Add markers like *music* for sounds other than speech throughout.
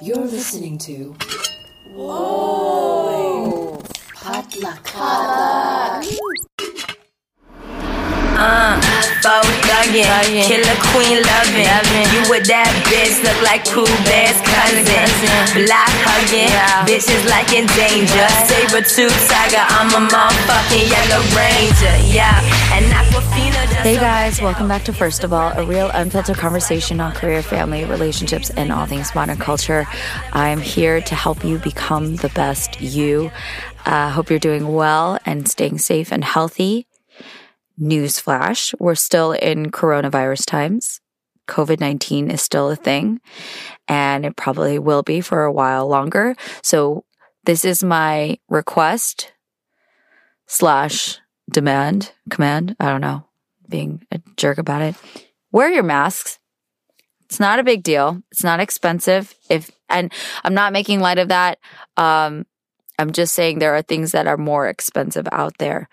You're listening to. Whoa! Potluck. Faux thuggin', killer queen lovin'. You with that bitch look like cool best cousin. Block hugging, bitches like in danger. Saber tooth tiger, I'm a motherfucking yellow ranger. Yeah, and Aquafina Hey guys, welcome back to First of All, a real unfiltered conversation on career, family, relationships, and all things modern culture. I'm here to help you become the best you. Uh, hope you're doing well and staying safe and healthy. Newsflash, we're still in coronavirus times. COVID 19 is still a thing, and it probably will be for a while longer. So, this is my request slash demand, command. I don't know, being a jerk about it. Wear your masks. It's not a big deal. It's not expensive. If, and I'm not making light of that. Um, I'm just saying there are things that are more expensive out there.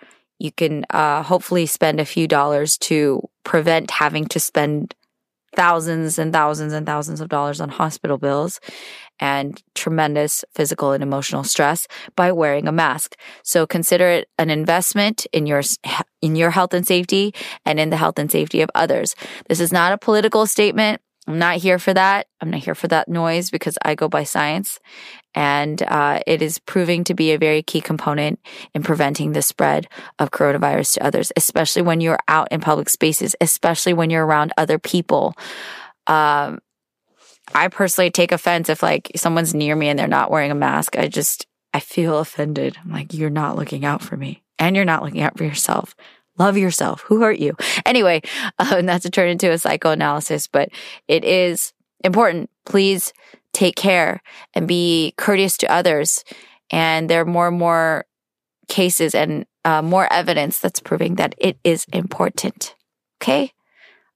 You can uh, hopefully spend a few dollars to prevent having to spend thousands and thousands and thousands of dollars on hospital bills and tremendous physical and emotional stress by wearing a mask. So consider it an investment in your in your health and safety and in the health and safety of others. This is not a political statement. I'm not here for that. I'm not here for that noise because I go by science. And uh, it is proving to be a very key component in preventing the spread of coronavirus to others, especially when you're out in public spaces, especially when you're around other people. Um, I personally take offense if like someone's near me and they're not wearing a mask. I just, I feel offended. I'm like, you're not looking out for me and you're not looking out for yourself. Love yourself. Who hurt you? Anyway, *laughs* uh, not to turn into a psychoanalysis, but it is important. Please take care and be courteous to others. And there are more and more cases and uh, more evidence that's proving that it is important. Okay.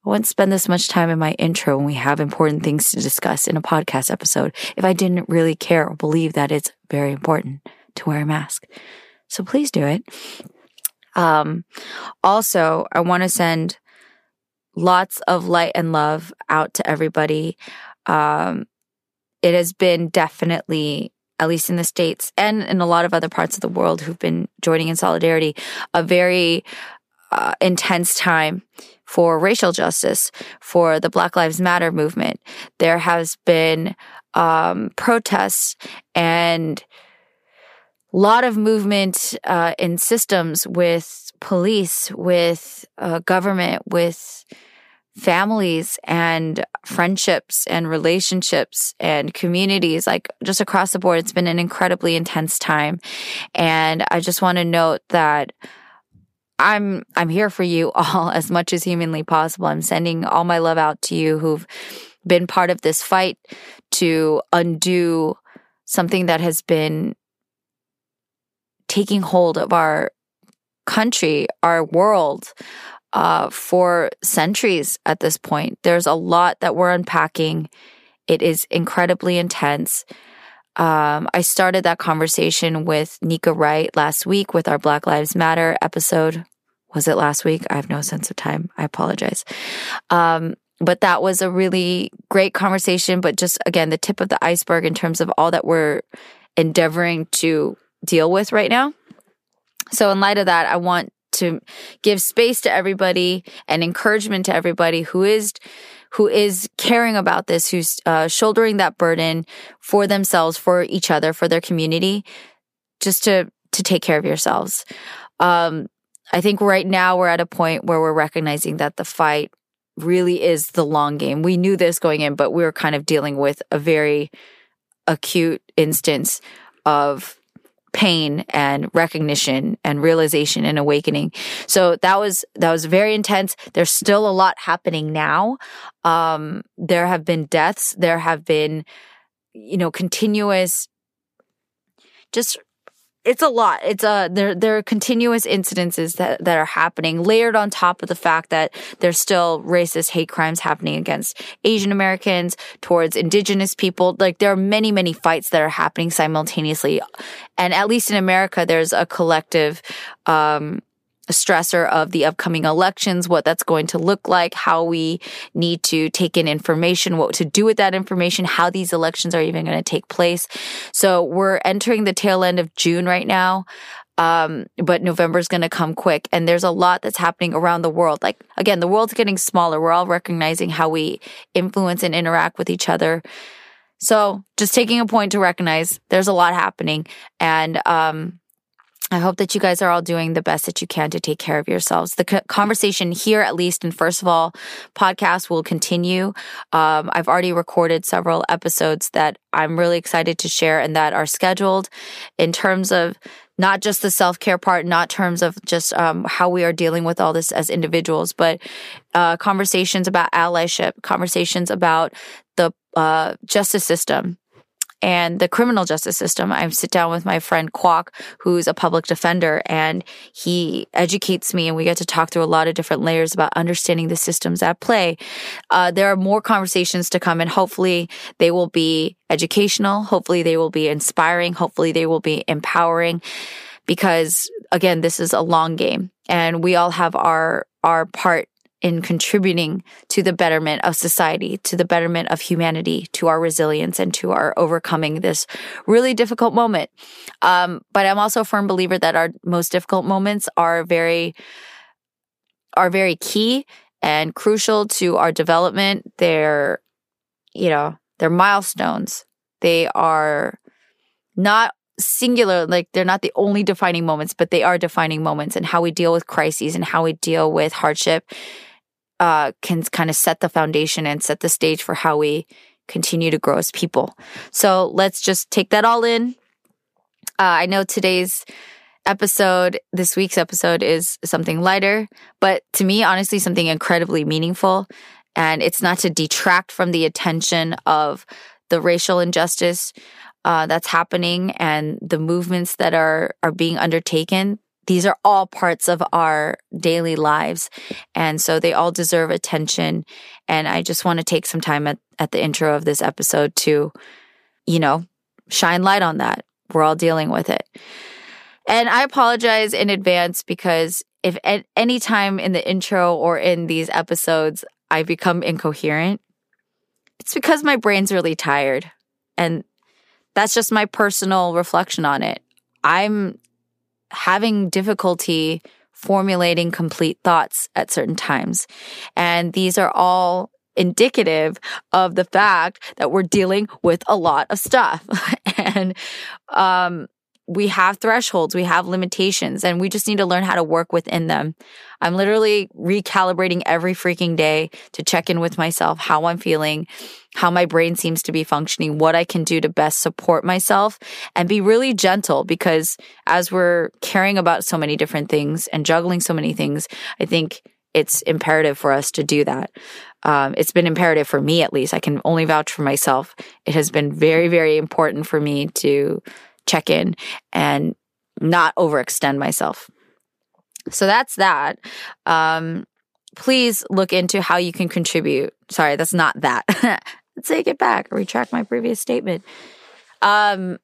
I wouldn't spend this much time in my intro when we have important things to discuss in a podcast episode if I didn't really care or believe that it's very important to wear a mask. So please do it. Um, also, I want to send lots of light and love out to everybody. Um, it has been definitely, at least in the States and in a lot of other parts of the world who've been joining in solidarity, a very uh, intense time for racial justice, for the Black Lives Matter movement. There has been um, protests and a lot of movement uh, in systems with police, with uh, government, with families and friendships and relationships and communities like just across the board it's been an incredibly intense time and i just want to note that I'm I'm here for you *laughs* all as much as humanly possible. I'm sending all my love out to you who've been part of this fight to undo something that has been taking hold of our country, our world, uh, for centuries at this point. There's a lot that we're unpacking. It is incredibly intense. Um, I started that conversation with Nika Wright last week with our Black Lives Matter episode. Was it last week? I have no sense of time. I apologize. Um, but that was a really great conversation, but just again, the tip of the iceberg in terms of all that we're endeavoring to deal with right now. So, in light of that, I want to give space to everybody and encouragement to everybody who is who is caring about this, who's uh, shouldering that burden for themselves, for each other, for their community, just to to take care of yourselves. Um, I think right now we're at a point where we're recognizing that the fight really is the long game. We knew this going in, but we were kind of dealing with a very acute instance of pain and recognition and realization and awakening. So that was that was very intense. There's still a lot happening now. Um, there have been deaths. There have been, you know, continuous just it's a lot. It's a there there are continuous incidences that that are happening, layered on top of the fact that there's still racist hate crimes happening against Asian Americans, towards indigenous people. Like there are many, many fights that are happening simultaneously. And at least in America, there's a collective um stressor of the upcoming elections, what that's going to look like, how we need to take in information, what to do with that information, how these elections are even going to take place. So we're entering the tail end of June right now. Um, but November is going to come quick and there's a lot that's happening around the world. Like again, the world's getting smaller. We're all recognizing how we influence and interact with each other. So just taking a point to recognize there's a lot happening and, um, I hope that you guys are all doing the best that you can to take care of yourselves. The conversation here, at least and First of All podcast, will continue. Um, I've already recorded several episodes that I'm really excited to share and that are scheduled in terms of not just the self care part, not terms of just um, how we are dealing with all this as individuals, but uh, conversations about allyship, conversations about the uh, justice system, and the criminal justice system. I sit down with my friend Kwok, who's a public defender, and he educates me, and we get to talk through a lot of different layers about understanding the systems at play. Uh, there are more conversations to come, and hopefully they will be educational. Hopefully they will be inspiring. Hopefully they will be empowering because again, this is a long game and we all have our, our part in contributing to the betterment of society, to the betterment of humanity, to our resilience and to our overcoming this really difficult moment. Um, but I'm also a firm believer that our most difficult moments are very, are very key and crucial to our development. They're, you know, they're milestones. They are not singular, like they're not the only defining moments, but they are defining moments and how we deal with crises and how we deal with hardship uh, can kind of set the foundation and set the stage for how we continue to grow as people. So let's just take that all in. Uh, I know today's episode, this week's episode is something lighter, but to me, honestly, something incredibly meaningful. And it's not to detract from the attention of the racial injustice uh, that's happening and the movements that are are being undertaken these are all parts of our daily lives. And so they all deserve attention. And I just want to take some time at, at the intro of this episode to, you know, shine light on that. We're all dealing with it. And I apologize in advance because if at any time in the intro or in these episodes I become incoherent, it's because my brain's really tired. And that's just my personal reflection on it. I'm having difficulty formulating complete thoughts at certain times. And these are all indicative of the fact that we're dealing with a lot of stuff. *laughs* and um, we have thresholds, we have limitations, and we just need to learn how to work within them. I'm literally recalibrating every freaking day to check in with myself, how I'm feeling, how my brain seems to be functioning, what I can do to best support myself and be really gentle because as we're caring about so many different things and juggling so many things, I think it's imperative for us to do that. Um, it's been imperative for me, at least. I can only vouch for myself. It has been very, very important for me to check in and not overextend myself. So that's that. Um, please look into how you can contribute. Sorry, that's not that. Let's *laughs* take it back. Retract my previous statement. Um,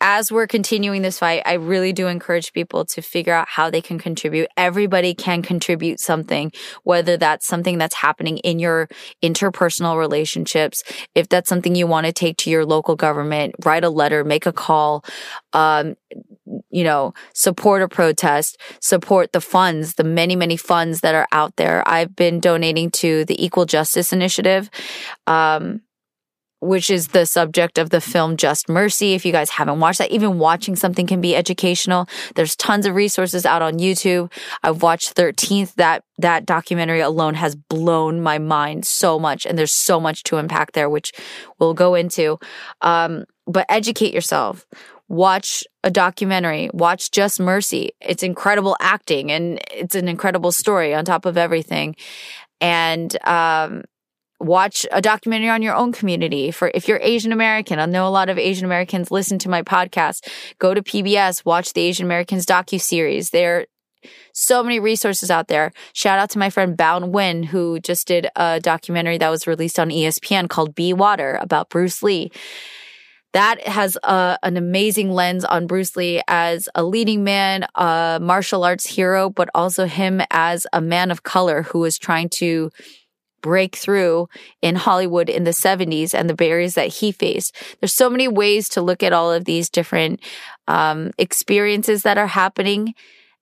as we're continuing this fight, I really do encourage people to figure out how they can contribute. Everybody can contribute something, whether that's something that's happening in your interpersonal relationships. If that's something you want to take to your local government, write a letter, make a call, um, you know, support a protest, support the funds, the many, many funds that are out there. I've been donating to the Equal Justice Initiative. Um, which is the subject of the film Just Mercy. If you guys haven't watched that, even watching something can be educational. There's tons of resources out on YouTube. I've watched 13th. That, that documentary alone has blown my mind so much. And there's so much to unpack there, which we'll go into. Um, but educate yourself. Watch a documentary. Watch Just Mercy. It's incredible acting and it's an incredible story on top of everything. And, um, watch a documentary on your own community for if you're Asian American. I know a lot of Asian Americans listen to my podcast. Go to PBS, watch the Asian Americans docu series. There are so many resources out there. Shout out to my friend Bao Nguyen who just did a documentary that was released on ESPN called Be Water about Bruce Lee. that has uh, an amazing lens on Bruce Lee as a leading man, a martial arts hero, but also him as a man of color who was trying to break through in Hollywood in the 70s and the barriers that he faced. There's so many ways to look at all of these different um, experiences that are happening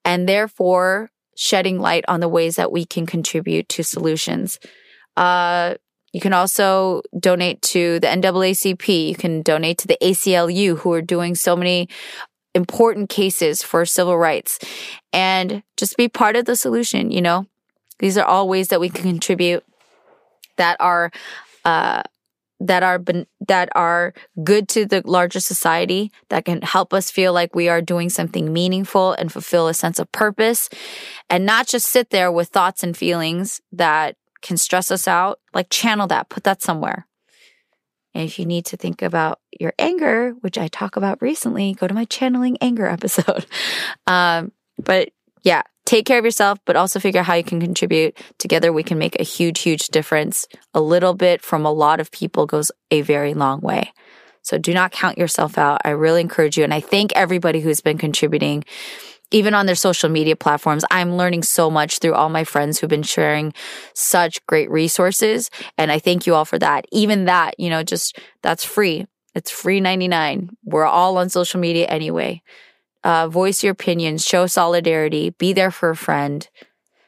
and therefore shedding light on the ways that we can contribute to solutions. Uh, you can also donate to the NAACP. You can donate to the ACLU, who are doing so many important cases for civil rights and just be part of the solution. You know, these are all ways that we can contribute that are, uh, that are that are good to the larger society that can help us feel like we are doing something meaningful and fulfill a sense of purpose and not just sit there with thoughts and feelings that can stress us out, like channel that, put that somewhere. And if you need to think about your anger, which I talk about recently, go to my channeling anger episode. *laughs* Um, but yeah, take care of yourself, but also figure out how you can contribute. Together, we can make a huge, huge difference. A little bit from a lot of people goes a very long way. So do not count yourself out. I really encourage you. And I thank everybody who's been contributing even on their social media platforms, I'm learning so much through all my friends who've been sharing such great resources. And I thank you all for that. Even that, you know, just that's free. It's free 99. We're all on social media anyway. Uh, voice your opinions, show solidarity, be there for a friend,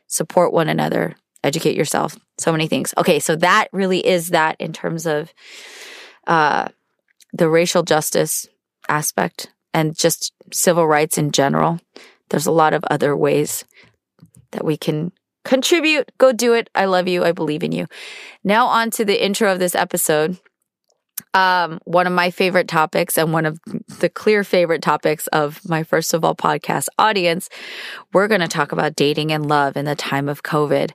support one another, educate yourself. So many things. Okay. So that really is that in terms of, uh, the racial justice aspect and just civil rights in general there's a lot of other ways that we can contribute. Go do it. I love you. I believe in you. Now on to the intro of this episode. Um, one of my favorite topics and one of the clear favorite topics of my first of all podcast audience. We're going to talk about dating and love in the time of COVID.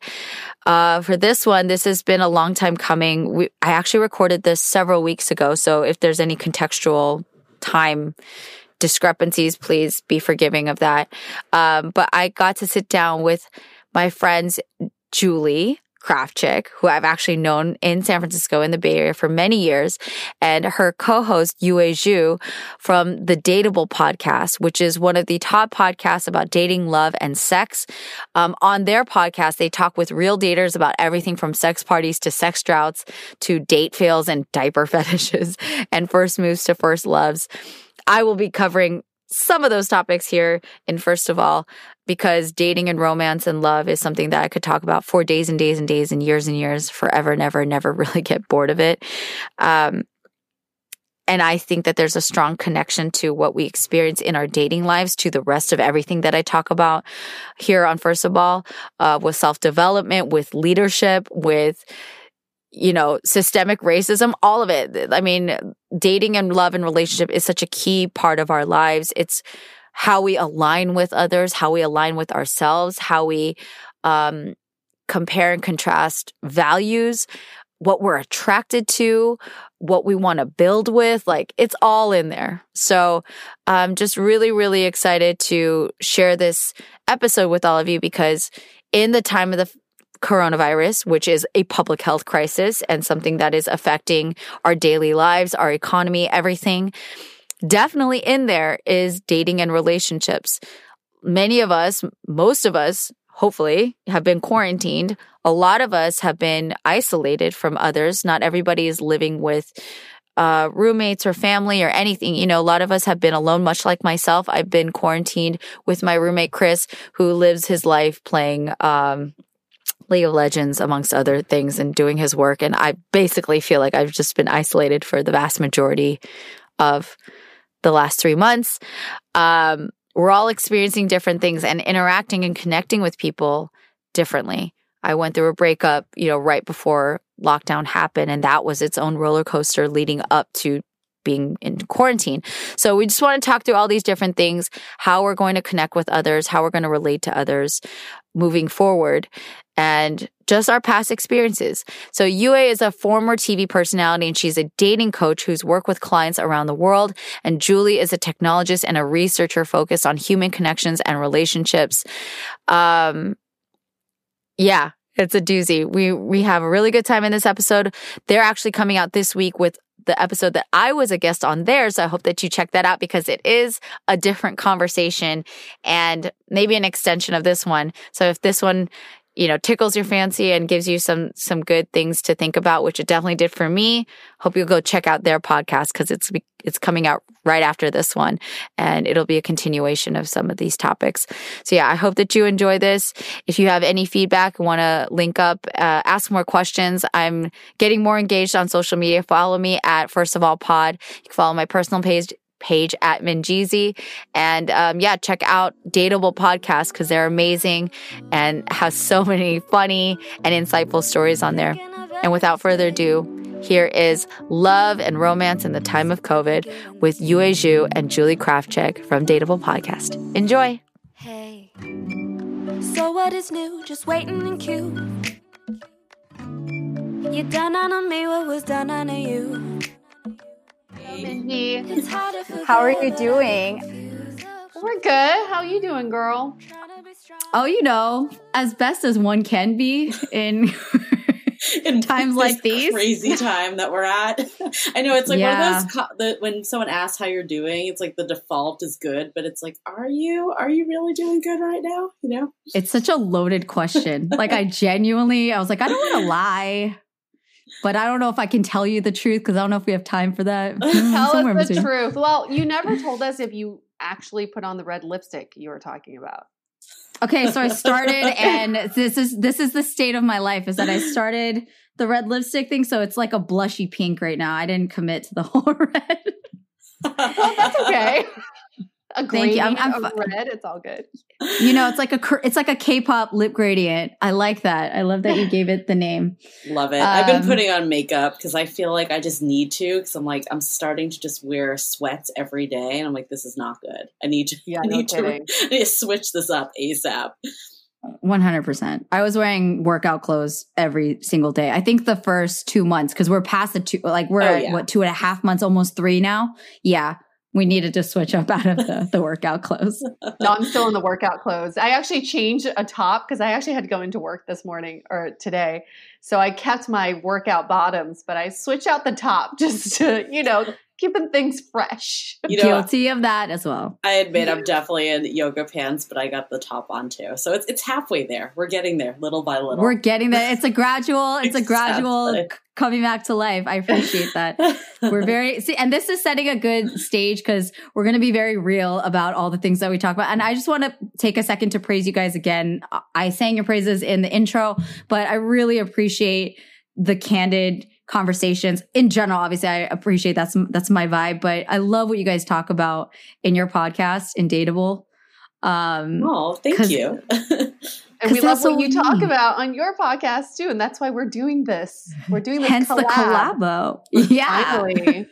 Uh, for this one, this has been a long time coming. We, I actually recorded this several weeks ago. So if there's any contextual time discrepancies, please be forgiving of that. Um, but I got to sit down with my friends, Julie, Krafchick, who I've actually known in San Francisco in the Bay Area for many years, and her co-host Yue Zhu from the Dateable podcast, which is one of the top podcasts about dating, love, and sex. Um, on their podcast, they talk with real daters about everything from sex parties to sex droughts to date fails and diaper *laughs* fetishes and first moves to first loves. I will be covering some of those topics here in first of all because dating and romance and love is something that I could talk about for days and days and days and years and years forever never never *laughs* really get bored of it. Um, and I think that there's a strong connection to what we experience in our dating lives to the rest of everything that I talk about here on First of All, uh, with self development, with leadership, with you know, systemic racism, all of it. I mean, dating and love and relationship is such a key part of our lives. It's how we align with others, how we align with ourselves, how we um, compare and contrast values, what we're attracted to, what we want to build with. Like it's all in there. So I'm just really, really excited to share this episode with all of you because in the time of the coronavirus, which is a public health crisis and something that is affecting our daily lives, our economy, everything. Definitely in there is dating and relationships. Many of us, most of us, hopefully, have been quarantined. A lot of us have been isolated from others. Not everybody is living with uh, roommates or family or anything. You know, a lot of us have been alone, much like myself. I've been quarantined with my roommate, Chris, who lives his life playing, um, League of Legends, amongst other things, and doing his work. And I basically feel like I've just been isolated for the vast majority of the last three months. Um, we're all experiencing different things and interacting and connecting with people differently. I went through a breakup, you know, right before lockdown happened, and that was its own roller coaster leading up to being in quarantine. So we just want to talk through all these different things, how we're going to connect with others, how we're going to relate to others moving forward and just our past experiences. So Yue is a former TV personality and she's a dating coach who's worked with clients around the world. And Julie is a technologist and a researcher focused on human connections and relationships. Um, yeah, it's a doozy. We we have a really good time in this episode. They're actually coming out this week with the episode that I was a guest on there. So I hope that you check that out because it is a different conversation and maybe an extension of this one. So if this one you know tickles your fancy and gives you some some good things to think about which it definitely did for me. Hope you'll go check out their podcast because it's it's coming out right after this one and it'll be a continuation of some of these topics. So yeah i hope that you enjoy this. If you have any feedback want to link up uh, ask more questions i'm getting more engaged on social media. Follow me at first of all pod. You can follow my personal page page at Minjeezy. And um, yeah, check out Dateable Podcast because they're amazing and has so *laughs* many funny and insightful stories on there. And without further ado, here is Love and Romance in the Time of COVID with Yue Zhu and Julie Krafchick from Dateable Podcast. Enjoy. Hey, so what is new? Just waiting in queue. You done on me what was done on you. Minji. How are you doing? We're good. How you doing, girl? Oh, you know, as best as one can be in *laughs* in *laughs* times this like these. crazy time that we're at. *laughs* I know it's like Yeah. one of those co- the, when someone asks how you're doing, it's like the default is good, but it's like, are you? Are you really doing good right now? You know? It's such a loaded question. Like I genuinely, I was like, I don't want to lie, but I don't know if I can tell you the truth because I don't know if we have time for that. *laughs* Tell mm, somewhere us the between. truth. Well, you never told us if you actually put on the red lipstick you were talking about. Okay, so I started, *laughs* and this is this is the state of my life. Is that I started the red lipstick thing, so it's like a blushy pink right now. I didn't commit to the *laughs* whole red. Well, that's okay. A Thank you. I'm- gradient I'm of red. It's all good. You know, it's like a it's like a K-pop lip gradient. I like that. I love that you gave it the name. *laughs* Love it. I've been Um, putting on makeup because I feel like I just need to because I'm like I'm starting to just wear sweats every day, and I'm like, this is not good. I need to. Yeah, I no to. *laughs* I need to switch this up asap. One hundred percent. I was wearing workout clothes every single day. I think the first two months because we're past the two, like we're Oh, yeah. what two and a half months, almost three now. Yeah, we needed to switch up out of the, the workout clothes. *laughs* No, I'm still in the workout clothes. I actually changed a top because I actually had to go into work this morning or today. So I kept my workout bottoms, but I switched out the top *laughs* just to, you know, keeping things fresh. *laughs* You know, Guilty of that as well. I admit I'm definitely in yoga pants, but I got the top on too, so it's it's halfway there. We're getting there, little by little. We're getting there. It's a *laughs* gradual. It's a gradual coming back to life. I appreciate that. *laughs* we're very see and this is setting a good stage because we're going to be very real about all the things that we talk about and i just want to take a second to praise you guys again i sang your praises in the intro but i really appreciate the candid conversations in general obviously i appreciate that's that's my vibe but i love what you guys talk about in your podcast in dateable um Oh, thank 'Cause- you. *laughs* And we 'Cause love what what you we talk about on your podcast too. And that's why we're doing this. We're doing this hence the collabo *laughs* yeah Finally.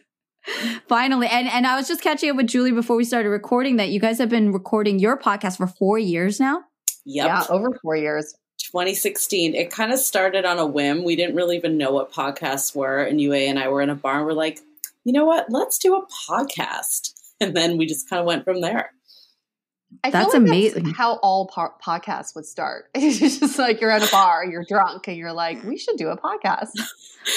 *laughs* Finally. And and I was just catching up with Julie before we started recording that you guys have been recording your podcast for four years now. Yep. Yeah, over four years. 2016. It kind of started on a whim. We didn't really even know what podcasts were, and Yue and I were in a bar. and We're like, you know what? Let's do a podcast, *laughs* and then we just kind of went from there. I That's feel like amazing. That's how all po- podcasts would start. *laughs* It's just like you're at a bar, you're drunk, and you're like, we should do a podcast. *laughs*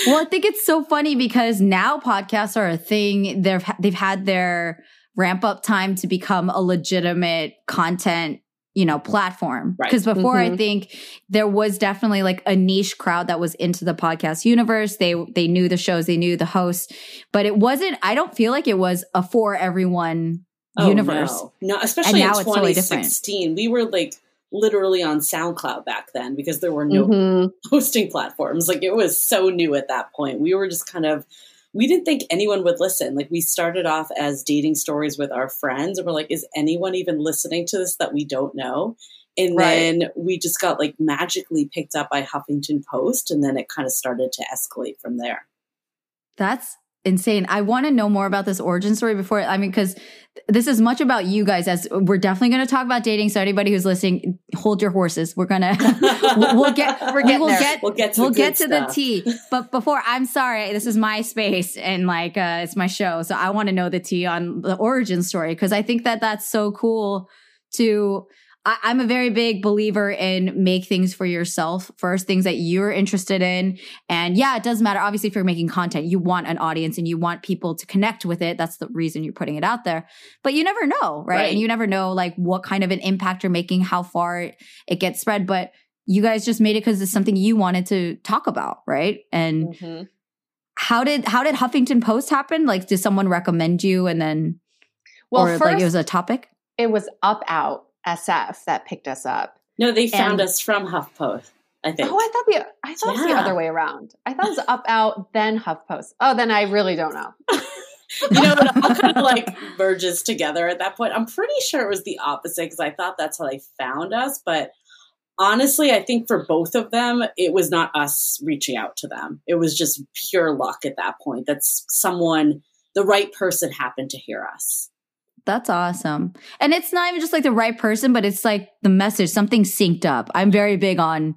Well, I think it's so funny because now podcasts are a thing. They've they've had their ramp up time to become a legitimate content, you know, platform. Right. Because before I Mhm. think there was definitely like a niche crowd that was into the podcast universe. They they knew the shows, they knew the hosts, but it wasn't I don't feel like it was a for everyone universe. Oh, No, no especially in now it's totally different. 2016. We were like literally on SoundCloud back then because there were no Mhm. hosting platforms. Like it was so new at that point. We were just kind of we didn't think anyone would listen. Like we started off as dating stories with our friends and we're like, is anyone even listening to this that we don't know? And Right. then we just got like magically picked up by Huffington Post and then it kind of started to escalate from there. That's insane. I want to know more about this origin story before, I mean, because this is much about you guys as we're definitely going to talk about dating. So anybody who's listening, hold your horses. We're going *laughs* to, we'll, we'll get, we're we will there. get, We'll get to we'll the get to the tea. But before, I'm sorry, this is my space and like, uh, it's my show. So I want to know the tea on the origin story because I think that that's so cool to I, I'm a very big believer in make things for yourself first, things that you're interested in. And yeah, it doesn't matter. Obviously, if you're making content, you want an audience and you want people to connect with it. That's the reason you're putting it out there. But you never know, right? Right. And you never know like what kind of an impact you're making, how far it, gets spread. But you guys just made it because it's something you wanted to talk about, right? And Mhm. how did how did Huffington Post happen? Like, did someone recommend you and then, Well, or first like it was a topic? it was Up Out SF that picked us up. No, they found And- us from HuffPost. I think. Oh, I thought the I thought it was the other way around. I thought it was Up Out then HuffPost. Oh, then I really don't know. *laughs* you know, it all kind of like merges together at that point. I'm pretty sure it was the opposite because I thought that's how they found us. But honestly, I think for both of them, it was not us reaching out to them. It was just pure luck at that point. That's someone, the right person happened to hear us. That's awesome. And it's not even just like the right person, but it's like the message, something synced up. I'm very big on,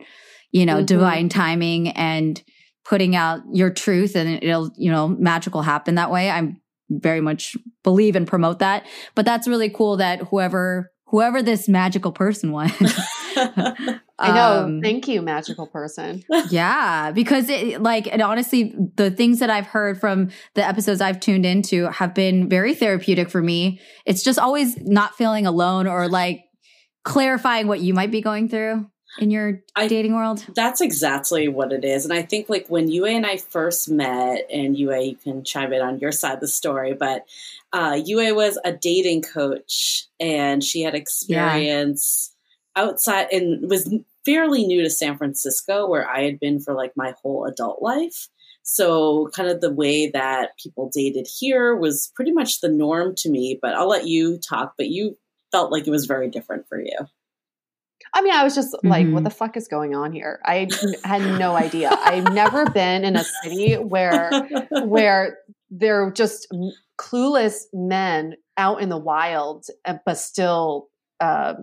you know, Mhm. divine timing and putting out your truth and it'll, you know, magical happen that way. I'm very much believe and promote that. But that's really cool that whoever whoever this magical person was. *laughs* *laughs* I know. um, Thank you, magical person. *laughs* yeah, because it like and honestly, the things that I've heard from the episodes I've tuned into have been very therapeutic for me. It's just always not feeling alone or like clarifying what you might be going through in your I- dating world. That's exactly what it is. And I think like when Yue and I first met, and Yue, you can chime in on your side of the story, but uh, Yue was a dating coach and she had experience outside and was fairly new to San Francisco, where I had been for like my whole adult life. So, kind of the way that people dated here was pretty much the norm to me. But I'll let you talk. But you felt like it was very different for you. I mean, I was just like, Mhm. what the fuck is going on here? I had no idea. I've never been in a city where where they're just clueless men out in the wild, uh, but still, uh,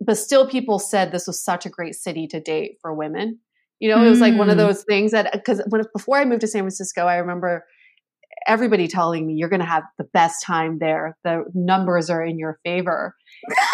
but still, people said this was such a great city to date for women. You know, it was like one of Mm. those things that because when before I moved to San Francisco, I remember everybody telling me you're going to have the best time there. The numbers are in your favor.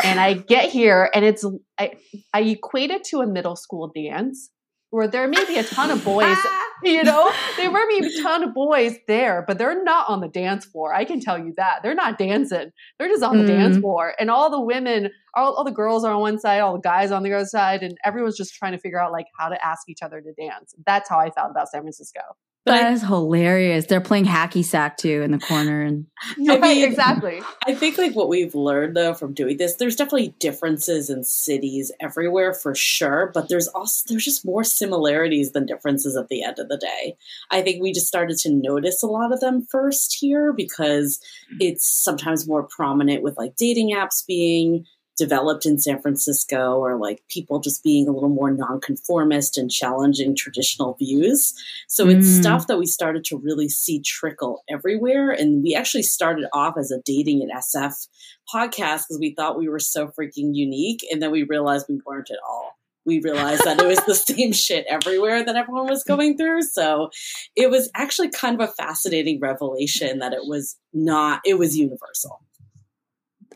and I get here and it's I, I equate it to a middle school dance where there may be a ton of boys, *laughs* *laughs* you know, there may be a ton of boys there, but they're not on the dance floor. I can tell you that. They're not dancing. They're just on the dance Mm. floor. And all the women, all, all the girls are on one side, all the guys on the other side, and everyone's just trying to figure out like how to ask each other to dance. That's how I felt about San Francisco. But That I- is hilarious. They're playing hacky sack too in the corner and *laughs* I Right, mean- exactly. I think like what we've learned though from doing this, there's definitely differences in cities everywhere for sure, but there's also there's just more similarities than differences at the end of the day. I think we just started to notice a lot of them first here because it's sometimes more prominent with like dating apps being developed in San Francisco or like people just being a little more nonconformist and challenging traditional views. So it's Mm. stuff that we started to really see trickle everywhere. And we actually started off as a dating at SF podcast because we thought we were so freaking unique. And then we realized we weren't at all. We realized that it was the *laughs* same shit everywhere that everyone was going through. So it was actually kind of a fascinating revelation that it was not, it was universal.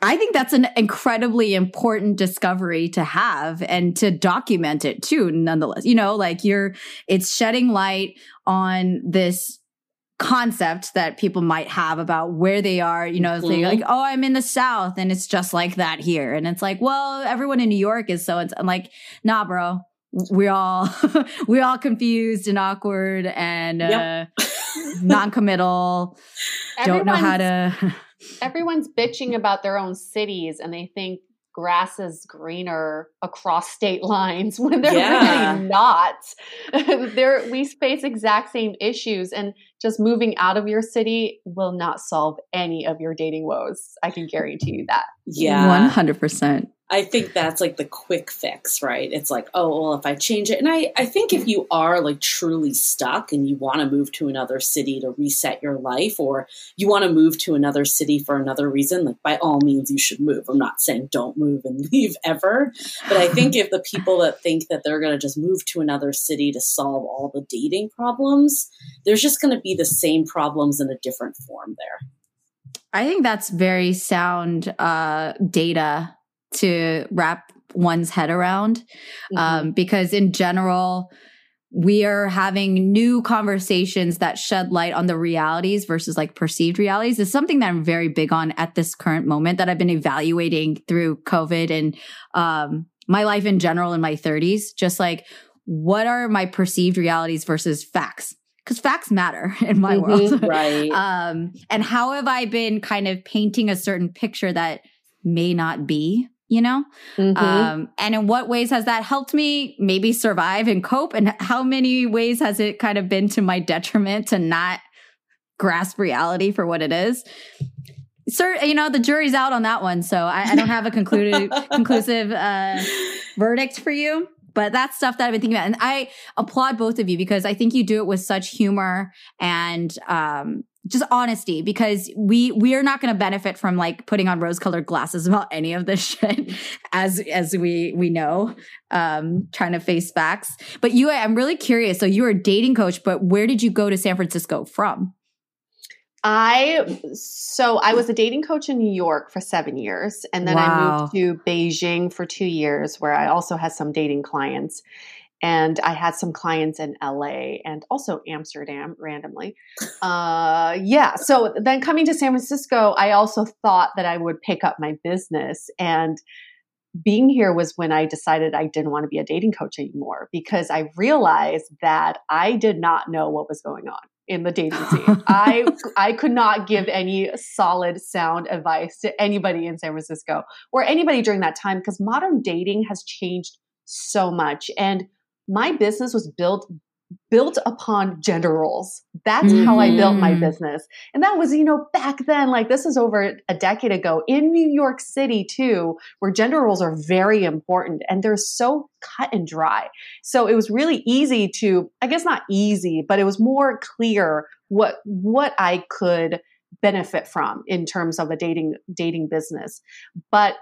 I think that's an incredibly important discovery to have and to document it too, nonetheless. You know, like you're, it's shedding light on this concept that people might have about where they are, you know, Mhm. like, oh, I'm in the South and it's just like that here. And it's like, well, everyone in New York is so, it's I'm like, nah, bro. We're all, *laughs* we're all confused and awkward and, uh, non-committal. *laughs* Don't know how to, *laughs* everyone's bitching about their own cities and they think grass is greener across state lines *laughs* when they're Yeah. really not. *laughs* there we face exact same issues and just moving out of your city will not solve any of your dating woes. I can guarantee you that. Yeah. 100%. I think that's like the quick fix, right? It's like, oh, well, if I change it. And I, I think if you are like truly stuck and you want to move to another city to reset your life, or you want to move to another city for another reason, like by all means, you should move. I'm not saying don't move and *laughs* leave ever. But I think if the people that think that they're going to just move to another city to solve all the dating problems, there's just going to be the same problems in a different form there. I think that's very sound uh, data to wrap one's head around. Mm-hmm. Um, because in general, we are having new conversations that shed light on the realities versus like perceived realities is something that I'm very big on at this current moment that I've been evaluating through COVID and um, my life in general in my 30s. Just like, what are my perceived realities versus facts? Because facts matter *laughs* in my Mhm, world. Right. *laughs* um, and how have I been kind of painting a certain picture that may not be, you know? Mhm. Um, and in what ways has that helped me maybe survive and cope? And how many ways has it kind of been to my detriment to not grasp reality for what it is? Sir, you know, the jury's out on that one. So I, I don't have a concluded, *laughs* conclusive uh, verdict for you. But that's stuff that I've been thinking about. And I applaud both of you because I think you do it with such humor and um, just honesty because we we are not going to benefit from like putting on rose colored glasses about any of this *laughs* shit as as we we know um trying to face facts. But you i'm really curious so you were a dating coach but where did you go to san francisco from? I so I was a dating coach in New York for seven years, and then I moved to Beijing for two years, where I also had some dating clients, and I had some clients in LA and also Amsterdam randomly. Uh, yeah. So then coming to San Francisco, I also thought that I would pick up my business and. Being here was when I decided I didn't want to be a dating coach anymore because I realized that I did not know what was going on in the dating scene. I *laughs* I could not give any solid sound advice to anybody in San Francisco or anybody during that time because modern dating has changed so much and my business was built built upon gender roles. That's how I built my Mm. business. And that was, you know, back then like this is over a decade ago in New York City too, where gender roles are very important and they're so cut and dry. So it was really easy to, I guess not easy, but it was more clear what what I could benefit from in terms of a dating dating business. But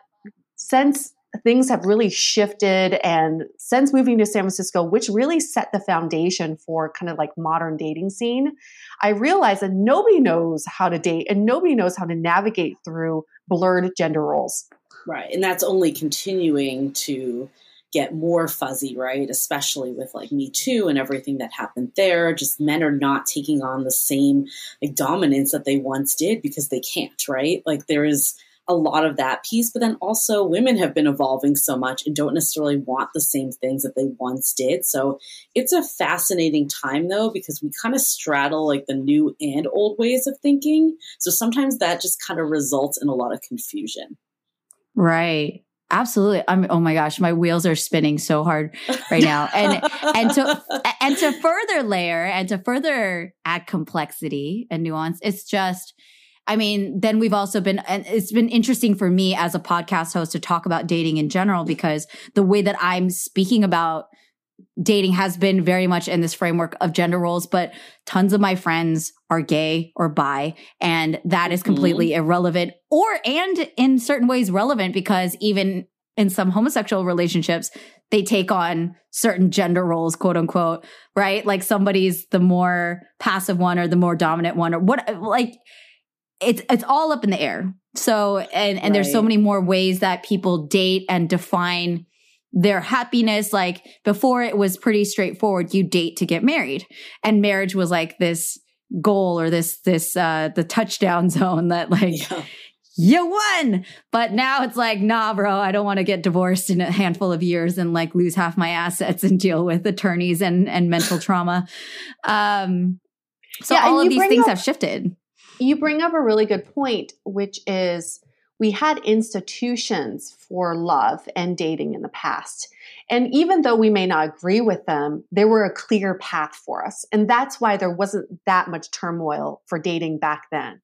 since things have really shifted and since moving to San Francisco, which really set the foundation for kind of like modern dating scene, I realized that nobody knows how to date and nobody knows how to navigate through blurred gender roles. Right. And that's only continuing to get more fuzzy, right? Especially with like Me Too and everything that happened there. Just men are not taking on the same like dominance that they once did because they can't, right? Like there is a lot of that piece, but then also women have been evolving so much and don't necessarily want the same things that they once did. So it's a fascinating time though, because we kind of straddle like the new and old ways of thinking. So sometimes that just kind of results in a lot of confusion. Right. Absolutely. I'm oh my gosh, my wheels are spinning so hard right now. And and to *laughs* and to further layer and to further add complexity and nuance, it's just I mean, then we've also been, and it's been interesting for me as a podcast host to talk about dating in general because the way that I'm speaking about dating has been very much in this framework of gender roles, but tons of my friends are gay or bi, and that is mm-hmm. completely irrelevant or, and in certain ways relevant because even in some homosexual relationships, they take on certain gender roles, quote unquote, right? Like somebody's the more passive one or the more dominant one or what, like, it's it's all up in the air. So and and there's so many more ways that people date and define their happiness. Like before it was pretty straightforward you date to get married. And marriage was like this goal or this this uh the touchdown *laughs* zone that like Yeah. you won. But now it's like nah bro i don't want to get divorced in a handful of years and like lose half my assets *laughs* and deal with attorneys and and mental trauma. Um so Yeah, all of these things up- have shifted You bring up a really good point, which is we had institutions for love and dating in the past. And even though we may not agree with them, they were a clear path for us. And that's why there wasn't that much turmoil for dating back then.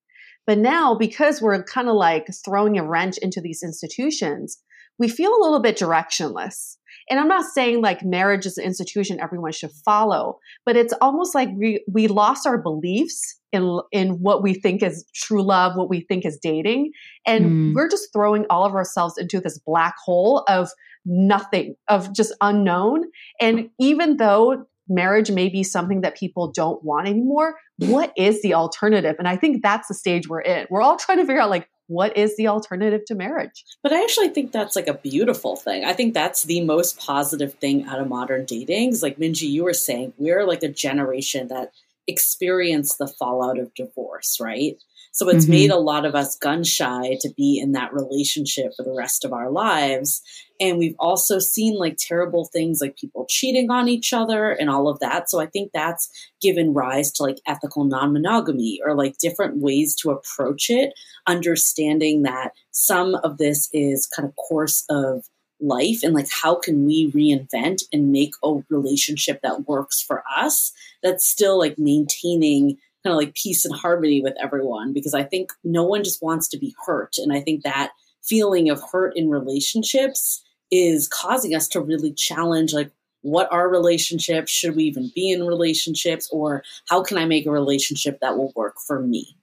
But now, because we're kind of like throwing a wrench into these institutions, we feel a little bit directionless. And I'm not saying like marriage is an institution everyone should follow, but it's almost like we, we lost our beliefs in, in what we think is true love, what we think is dating. And Mm. we're just throwing all of ourselves into this black hole of nothing, of just unknown. And even though marriage may be something that people don't want anymore, what is the alternative? And I think that's the stage we're in. We're all trying to figure out like, what is the alternative to marriage? But I actually think that's like a beautiful thing. I think that's the most positive thing out of modern dating. Is like Minji, you were saying, we're like a generation that experienced the fallout of divorce, right? So it's Mhm. made a lot of us gun shy to be in that relationship for the rest of our lives. And we've also seen like terrible things like people cheating on each other and all of that. So I think that's given rise to like ethical non monogamy or like different ways to approach it, understanding that some of this is kind of course of life and like how can we reinvent and make a relationship that works for us that's still like maintaining kind of like peace and harmony with everyone because I think no one just wants to be hurt. And I think that feeling of hurt in relationships is causing us to really challenge like what are relationships? Should we even be in relationships? Or how can I make a relationship that will work for me?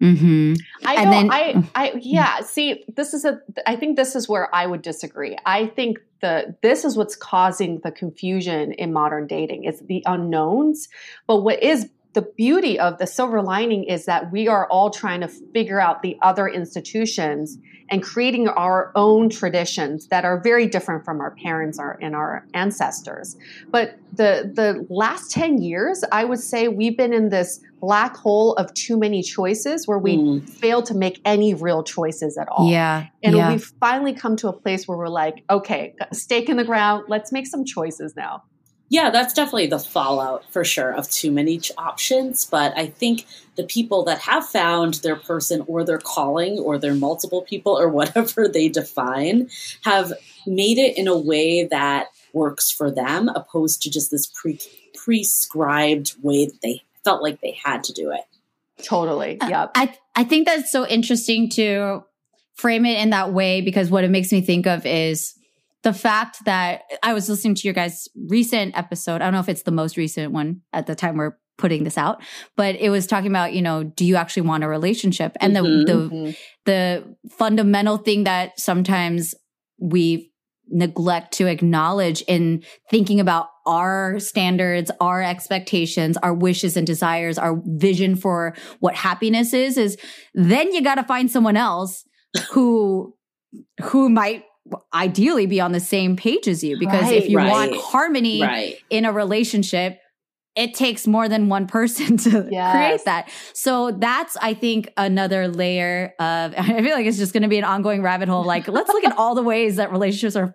Mm-hmm. I And don't. then- I. I. Yeah. See, this is a. I think this is where I would disagree. I think the this is what's causing the confusion in modern dating. It's the unknowns. But what is the beauty of the silver lining is that we are all trying to figure out the other institutions and creating our own traditions that are very different from our parents or, and our ancestors. But the the last 10 years, I would say we've been in this black hole of too many choices where we Mm. fail to make any real choices at all. Yeah. And yeah. we've finally come to a place where we're like, okay, stake in the ground, let's make some choices now. Yeah, that's definitely the fallout for sure of too many options. But I think the people that have found their person or their calling or their multiple people or *laughs* whatever they define have made it in a way that works for them, opposed to just this pre prescribed way that they felt like they had to do it. Totally. Uh, Yep. I I think that's so interesting to frame it in that way because what it makes me think of is the fact that I was listening to your guys' recent episode. I don't know if it's the most recent one at the time we're putting this out, but it was talking about, you know, do you actually want a relationship? And Mhm. the the the fundamental thing that sometimes we neglect to acknowledge in thinking about our standards, our expectations, our wishes and desires, our vision for what happiness is, is then you got to find someone else who, who might ideally be on the same page as you. Because if you right. want harmony Right. in a relationship, it takes more than one person *laughs* to Yes. create that. So that's, I think, another layer of, *laughs* I feel like it's just going to be an ongoing rabbit hole. Like, let's look at all the ways that relationships are,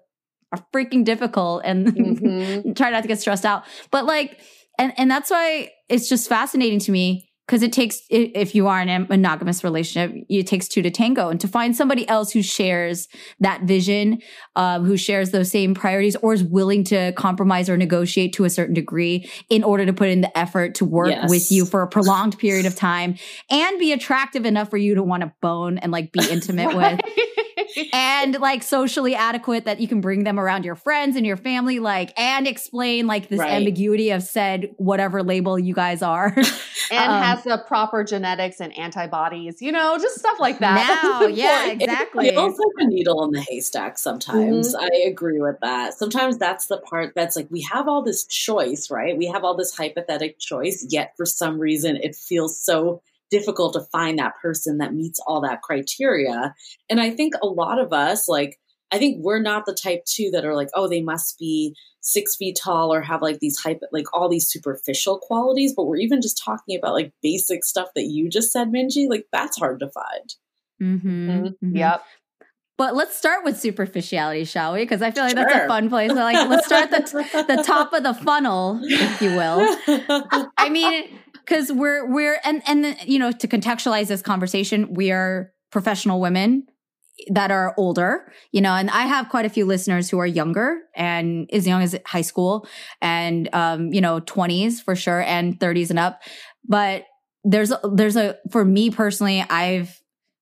are freaking difficult and Mhm. *laughs* try not to get stressed out. But like, and, and that's why it's just fascinating to me because it takes if you are in a monogamous relationship, it takes two to tango. And to find somebody else who shares that vision, um, who shares those same priorities or is willing to compromise or negotiate to a certain degree in order to put in the effort to work Yes. with you for a prolonged period of time and be attractive enough for you to want to bone and like be intimate *laughs* with *laughs* and like socially adequate that you can bring them around your friends and your family like and explain like this Right. ambiguity of said whatever label you guys are *laughs* and Um, has the proper genetics and antibodies, you know, just stuff like that. *laughs* now yeah It exactly feels like a needle in the haystack sometimes. Mm-hmm. I agree with that. Sometimes that's the part that's like we have all this choice, right? We have all this hypothetical choice, yet for some reason it feels so difficult to find that person that meets all that criteria. And I think a lot of us, like, I think we're not the type two that are like, oh, they must be six feet tall or have like these hype, like all these superficial qualities. But we're even just talking about like basic stuff that you just said, Minji. Like that's hard to find. Mhm, Mhm. mhm. Yep. but let's start with superficiality shall we because i feel like that's a fun place so like let's start the, t- the top of the funnel if you will *laughs* I mean, because we're we're and and you know to contextualize this conversation, we are professional women that are older, you know, and I have quite a few listeners who are younger and as young as high school and um, you know, twenties for sure and thirties and up. But there's a, there's a for me personally, I've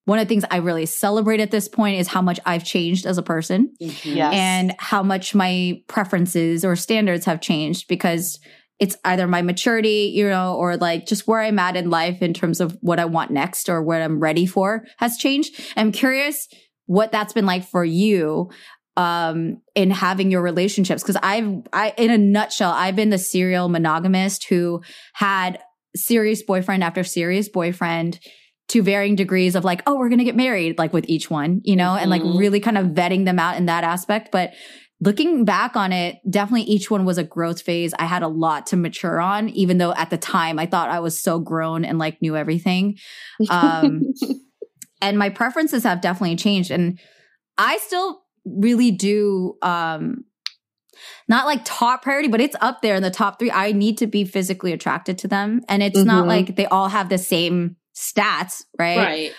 one of the things I really celebrate at this point is how much I've changed as a person Mhm. Yes. and how much my preferences or standards have changed because it's either my maturity, you know, or like just where I'm at in life in terms of what I want next or what I'm ready for has changed. I'm curious what that's been like for you um in having your relationships because I've I in a nutshell I've been the serial monogamist who had serious boyfriend after serious boyfriend to varying degrees of like, oh, we're going to get married, like with each one, you know, and like Mhm. really kind of vetting them out in that aspect. But looking back on it, definitely each one was a growth phase. I had a lot to mature on, even though at the time I thought I was so grown and like knew everything. Um, *laughs* and my preferences have definitely changed. And I still really do, um, not like top priority, but it's up there in the top three. I need to be physically attracted to them. And it's not Mhm. like they all have the same stats, right? Right.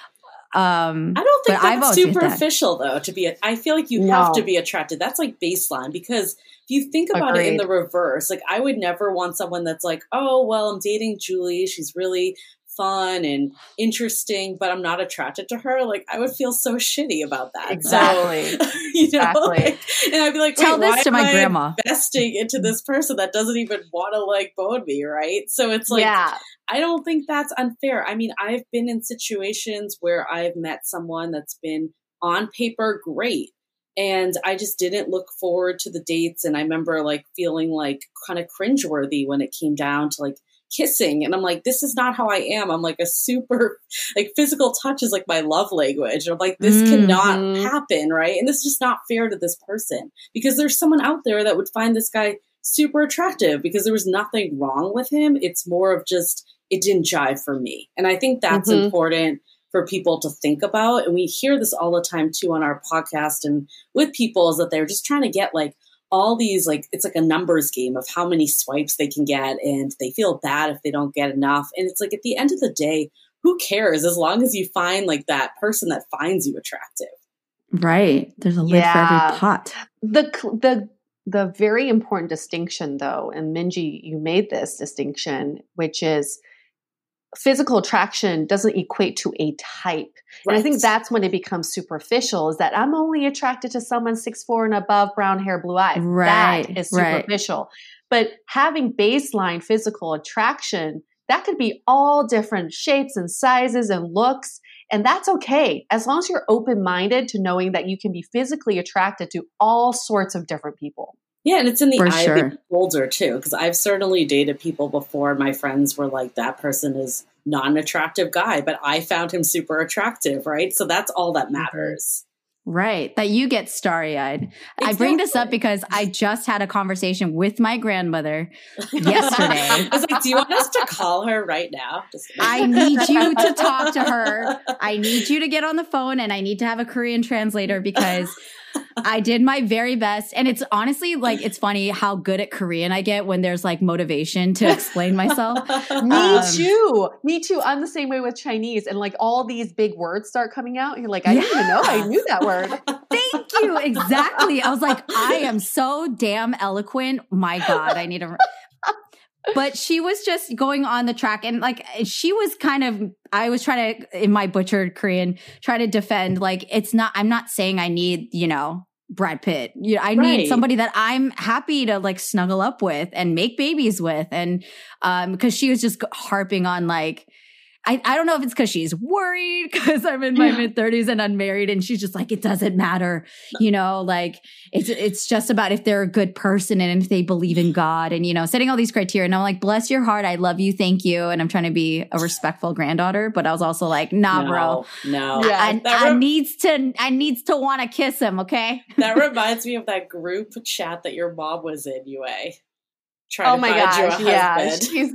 Um, I don't think that's always that. superficial though. To be, I feel like you have to be attracted. That's like baseline because if you think about it in the reverse, like I would never want someone that's like, oh well, I'm dating Julie. She's really fun and interesting, but I'm not attracted to her. Like I would feel so shitty about that. So, Exactly. *laughs* you know, Exactly. like- and I'd be like, Tell this why to my grandma. Investing into this person that doesn't even want to like bone me, right? So it's like yeah. I don't think that's unfair. I mean, I've been in situations where I've met someone that's been on paper great. And I just didn't look forward to the dates. And I remember like feeling like kind of cringeworthy when it came down to like kissing. And I'm like, this is not how I am. I'm like a super, *laughs* like physical touch is like my love language. And I'm like, this Mhm. cannot happen. Right. And this is just not fair to this person because there's someone out there that would find this guy super attractive because there was nothing wrong with him. It's more of just, it didn't jive for me. And I think that's Mhm. important for people to think about. And we hear this all the time too on our podcast and with people is that they're just trying to get like all these, like, it's like a numbers game of how many swipes they can get. And they feel bad if they don't get enough. And it's like at the end of the day, who cares as long as you find like that person that finds you attractive? right. There's a lid for every pot. the the the very important distinction though and minji you made this distinction which is physical attraction doesn't equate to a type. And i think that's when it becomes superficial is that i'm only attracted to someone six four and above brown hair blue eyes. Right, that is right. superficial. But having baseline physical attraction that could be all different shapes and sizes and looks and that's okay. As long as you're open minded to knowing that you can be physically attracted to all sorts of different people. Yeah, and it's in the For eye sure. of the beholder too. Because I've certainly dated people before. My friends were like, "That person is not an attractive guy," but I found him super attractive, right? So that's all that mm-hmm. matters. Right. That you get starry eyed. I bring this up because I just had a conversation with my grandmother *laughs* yesterday. I was like, "Do you want us to call her right now?" Just. I need you to talk to her. *laughs* I need you to get on the phone and I need to have a Korean translator because I did my very best. And it's honestly like, it's funny how good at Korean I get when there's like motivation to explain myself. *laughs* Me Um, too. Me too. I'm the same way with Chinese, and like all these big words start coming out. And you're like, I didn't even know I knew that word. *laughs* Thank you. Exactly. I was like, I am so damn eloquent. My God, I need a. But she was just going on the track and like she was kind of, I was trying to, in my butchered Korean, try to defend, like, it's not, I'm not saying I need, you know, Brad Pitt. You know, I need somebody that I'm happy to like snuggle up with and make babies with. And, um, because she was just harping on like, I, I don't know if it's because she's worried *laughs* because I'm in my Yeah. mid 30s and unmarried, and she's just like, it doesn't matter, you know, like it's it's just about if they're a good person and if they believe in God and you know, setting all these criteria. And I'm like, bless your heart, I love you, thank you, and I'm trying to be a respectful granddaughter, but I was also like, nah, bro, no, no. Yeah. I, I needs to I needs to want to kiss him, okay? that reminds me of that group chat that your mom was in, Yue. *laughs* Trying oh to my find gosh, you a yeah. She's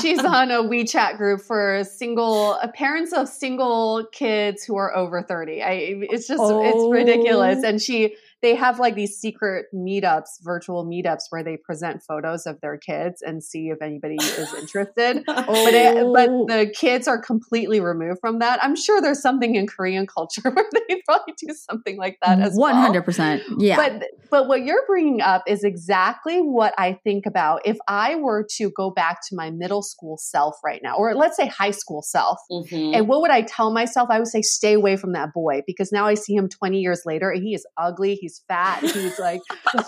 she's *laughs* on a WeChat group for single parents of single kids who are over 30. I it's just it's ridiculous. Oh. And she they have like these secret meetups, virtual meetups where they present photos of their kids and see if anybody is interested. *laughs* But it, but Oh. the kids are completely removed from that. I'm sure there's something in Korean culture *laughs* where they probably do something like that as well. One hundred percent, yeah. But but what you're bringing up is exactly what I think about if I were to go back to my middle school self right now, or let's say high school self. Mhm. And what would I tell myself? I would say, stay away from that boy because now I see him 20 years later and he is ugly. He's fat. He's like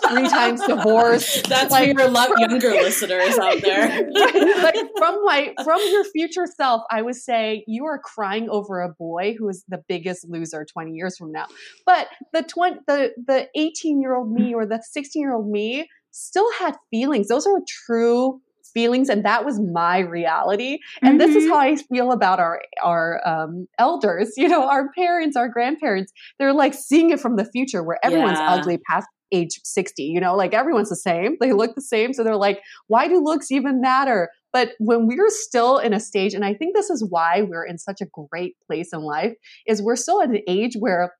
three times divorced. *laughs* That's like, for your lo- younger listeners out *laughs* there. like from my from your future self, I would say you are crying over a boy who is the biggest loser 20 years from now. But the 20 the the 18 year old me or the 16 year old me still had feelings. Those are true feelings and that was my reality. And this is Mhm. how i feel about our our um, elders you know our parents our grandparents. They're like seeing it from the future where everyone's Yeah. ugly past age 60 you know like everyone's the same. They look the same. So they're like why do looks even matter? But when we're still in a stage and i think this is why we're in such a great place in life is we're still at an age where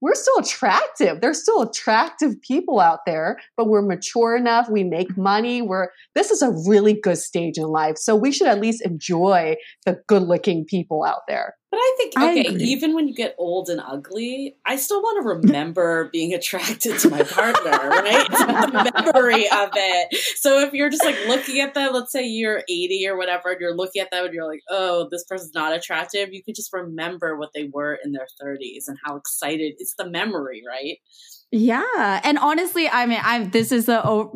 we're still attractive. There's still attractive people out there, but we're mature enough. We make money. We're, this is a really good stage in life. So we should at least enjoy the good looking people out there. But I think okay, agree. even when you get old and ugly, I still want to remember *laughs* being attracted to my partner, right? *laughs* The memory of it. So if you're just like looking at them, let's say you're 80 or whatever, and you're looking at them and you're like, oh, this person's not attractive, you could just remember what they were in their 30s and how excited it's the memory, right? Yeah, and honestly, I mean, I'm this is the o-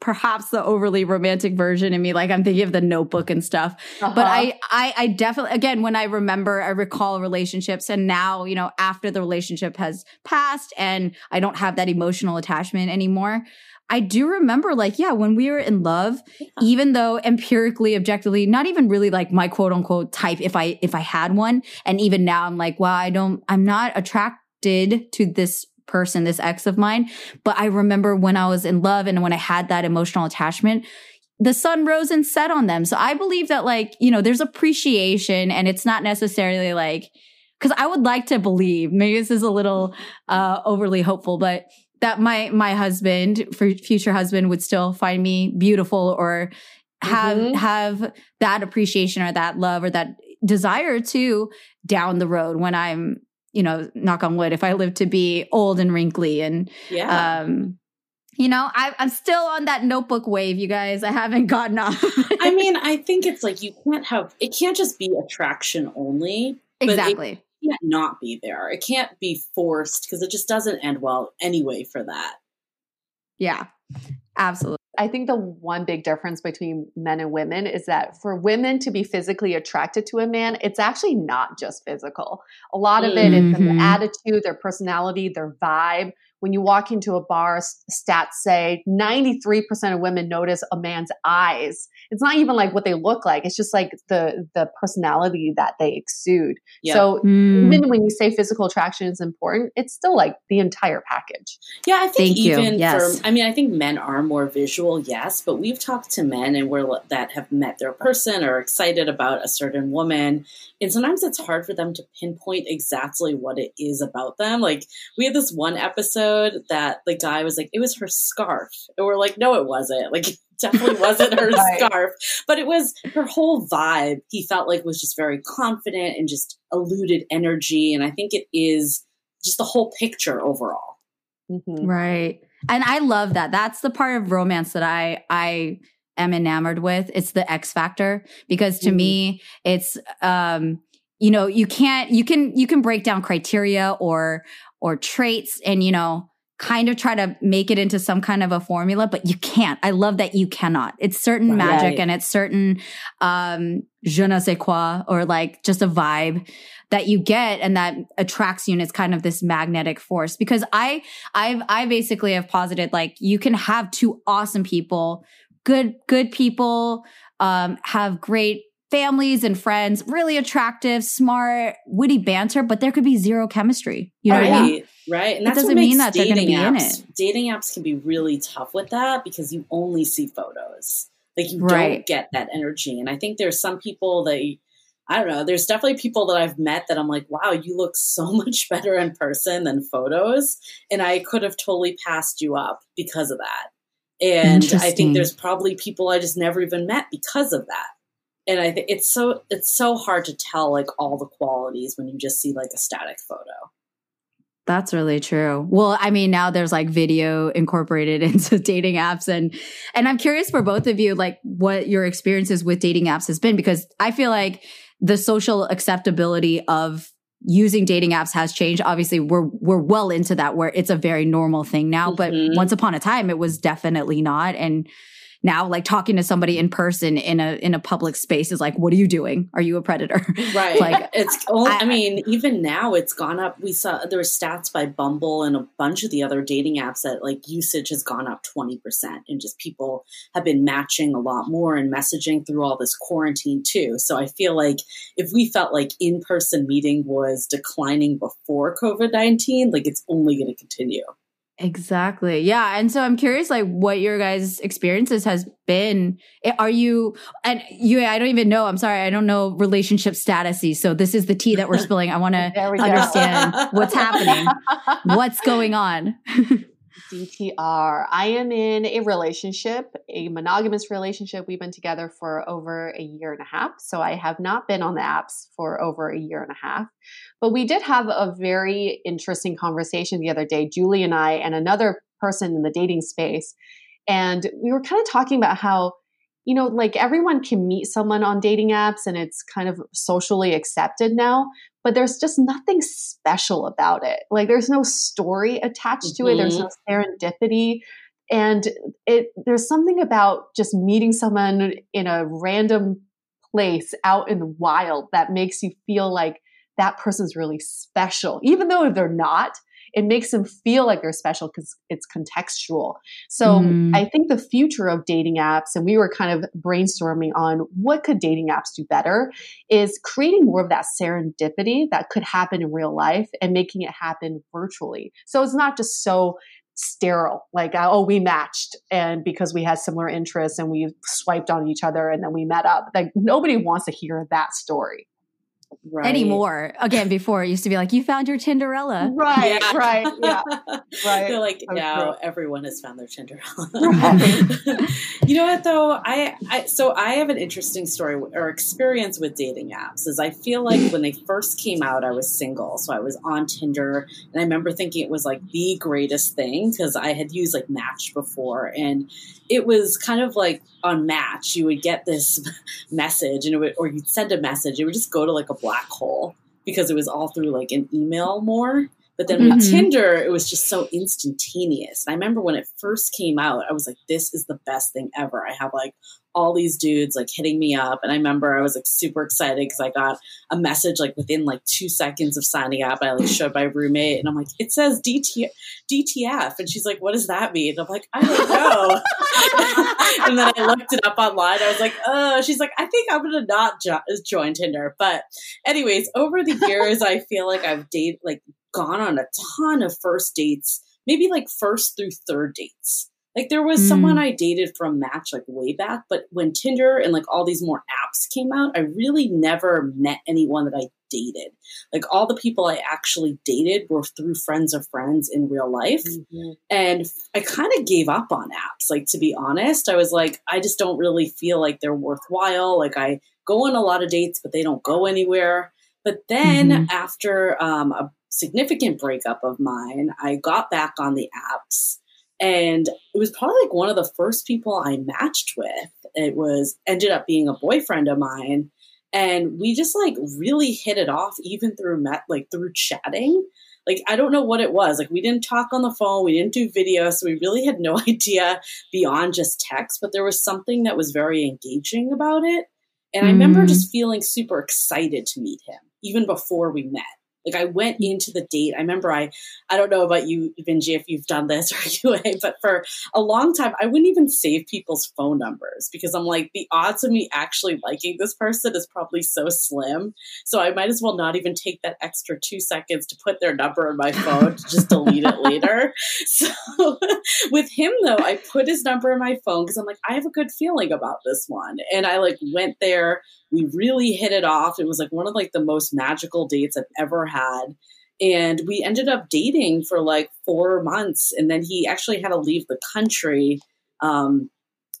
perhaps the overly romantic version of me. Like I'm thinking of the Notebook and stuff. But Uh-huh. I, I, I definitely again when I remember, I recall relationships, and now you know after the relationship has passed, and I don't have that emotional attachment anymore. I do remember, like, yeah, when we were in love, even though empirically, objectively, not even really like my quote unquote type, if I if I had one, and even now I'm like, wow, I don't, I'm not attracted to this person, this ex of mine. But I remember when I was in love and when I had that emotional attachment, the sun rose and set on them. So I believe that like, you know, there's appreciation and it's not necessarily like, cause I would like to believe, maybe this is a little, uh, overly hopeful, but that my, my husband, for future husband would still find me beautiful or have, Mhm. have that appreciation or that love or that desire to down the road when I'm, you know, knock on wood, if I live to be old and wrinkly and, Yeah. um, you know, I, I'm still on that notebook wave, you guys. I haven't *laughs* gotten off. I mean, I think it's like you can't have it can't just be attraction only. but it exactly. can't not be there. It can't be forced because it just doesn't end well anyway for that. yeah, absolutely. I think the one big difference between men and women is that for women to be physically attracted to a man, it's actually not just physical. A lot of it is Mhm. their attitude, their personality, their vibe. When you walk into a bar, stats say 93% of women notice a man's eyes. It's not even like what they look like. It's just like the the personality that they exude. Yeah. So Mm. even when you say physical attraction is important, it's still like the entire package. Yeah, I think Thank you. even Yes. for I mean, I think men are more visual, yes, but we've talked to men and we're that have met their person or excited about a certain woman, and sometimes it's hard for them to pinpoint exactly what it is about them. Like we had this one episode that the guy was like, "It was her scarf," and we're like, "No, it wasn't." Like. it Definitely wasn't her *laughs* Right. scarf, but it was her whole vibe. He felt like was just very confident and just eluded energy. And I think it is just the whole picture overall. Mhm. Right. And I love that. That's the part of romance that I I am enamored with. It's the X factor because to Mhm. me it's um you know, you can't you can you can break down criteria or or traits and you know kind of try to make it into some kind of a formula but you can't. I love that you cannot. It's certain Right. magic and it's certain um je ne sais quoi or like just a vibe that you get and that attracts you and it's kind of this magnetic force because I I've I basically have posited like you can have two awesome people, good good people, um, have great families and friends, really attractive, smart, witty banter, but there could be zero chemistry. You know right, I mean? right. And It that's doesn't mean that they're gonna dating be in it. Dating apps can be really tough with that because you only see photos. Like you Right. don't get that energy. And I think there's some people that I don't know. There's definitely people that I've met that I'm like, wow, you look so *laughs* much better in person than photos. And I could have totally passed you up because of that. And I think there's probably people I just never even met because of that. And I think it's so it's so hard to tell like all the qualities when you just see like a static photo. That's really true. Well, I mean, now there's like video incorporated *laughs* into dating apps and and I'm curious for both of you like what your experiences with dating apps has been because I feel like the social acceptability of using dating apps has changed. Obviously, we're we're well into that where it's a very normal thing now, but Mhm. once upon a time it was definitely not and now like talking to somebody in person in a in a public space is like what are you doing? Are you a predator? *laughs* Right. Like *laughs* it's only, I, I- mean even now it's gone up. We saw there were stats by bumble and a bunch of the other dating apps that like usage has gone up 20% and just people have been matching a lot more and messaging through all this quarantine too. So i feel like if we felt like in-person meeting was declining before covid-19 like it's only going to continue Exactly. Yeah. And so I'm curious, like, what your guys' experiences has been. Eh, Are you, and you, I don't even know. I'm sorry. I don't know relationship statuses. So this is the tea that we're spilling. I want to *laughs* There we go. understand what's happening, *laughs* what's going on. *laughs* DTR. I am in a relationship, a monogamous relationship. We've been together for over a year and a half. So I have not been on the apps for over a year and a half. But we did have a very interesting conversation the other day, Julie and I, and another person in the dating space. And we were kind of talking about how, you know, like everyone can meet someone on dating apps and it's kind of socially accepted now but there's just nothing special about it. Like there's no story attached to it. There's mm-hmm. no serendipity. And it there's something about just meeting someone in a random place out in the wild that makes you feel like that person's really special. Even though they're not, it makes them feel like they're special because it's contextual. So Mm. I think the future of dating apps, and we were kind of brainstorming on what could dating apps do better, is creating more of that serendipity that could happen in real life and making it happen virtually. So it's not just so sterile like oh we matched and because we had similar interests and we swiped on each other and then we met up like nobody wants to hear that story right Anymore. Again, before it used to be like, you found your Tinderella. right *laughs* right yeah Right. *laughs* They're like So now true. everyone has found their Tinder. *laughs* Right. you know what though? I, I so I have an interesting story or experience with dating apps. Is I feel like when they first came out, I was single, so I was on Tinder, and I remember thinking it was like the greatest thing because I had used like Match before, and it was kind of like on Match, you would get this message, and it would, or you'd send a message, it would just go to like a black hole because it was all through like an email more. But then with Mhm. Tinder, it was just so instantaneous. And I remember when it first came out, I was like, this is the best thing ever. I have like all these dudes like hitting me up. And I remember I was like super excited because I got a message like within like two seconds of signing up. I like showed my roommate and I'm like, it says DT- DTF. And she's like, what does that mean? And I'm like, I don't know. *laughs* and then I looked it up online. I was like, oh, she's like, I think I'm going to not jo- join Tinder. But anyways, over the years, I feel like I've dated, like gone on a ton of first dates, maybe like first through third dates. Like there was Mm. someone I dated from Match like way back, but when Tinder and like all these more apps came out, I really never met anyone that I dated. Like all the people I actually dated were through friends of friends in real life. And I kind of gave up on apps. Like, to be honest, I was like, I just don't really feel like they're worthwhile. Like, I go on a lot of dates, but they don't go anywhere. But then Mhm. after um, a significant breakup of mine, I got back on the apps. And it was probably like one of the first people I matched with. It was ended up being a boyfriend of mine. And we just like really hit it off even through met like through chatting like I don't know what it was. Like we didn't talk on the phone, we didn't do video, so we really had no *laughs* idea beyond just text, but there was something that was very engaging about it. And I remember Mm. just feeling super excited to meet him even before we met. Like I went into the date. I remember I I don't know about you, Minji, if you've done this *laughs* or Yue, but for a long time I wouldn't even save people's phone numbers because I'm like the odds of me actually liking this person is probably so slim. So I might as well not even take that extra two seconds to put their number in my phone to just delete it *laughs* later. So *laughs* with him though, I put his number in my phone because I'm like, I have a good feeling about this one. And I like went there. We really hit it off. It was like one of like the most magical dates I've ever had. And we ended up dating for like four months. And then he actually had to leave the country um,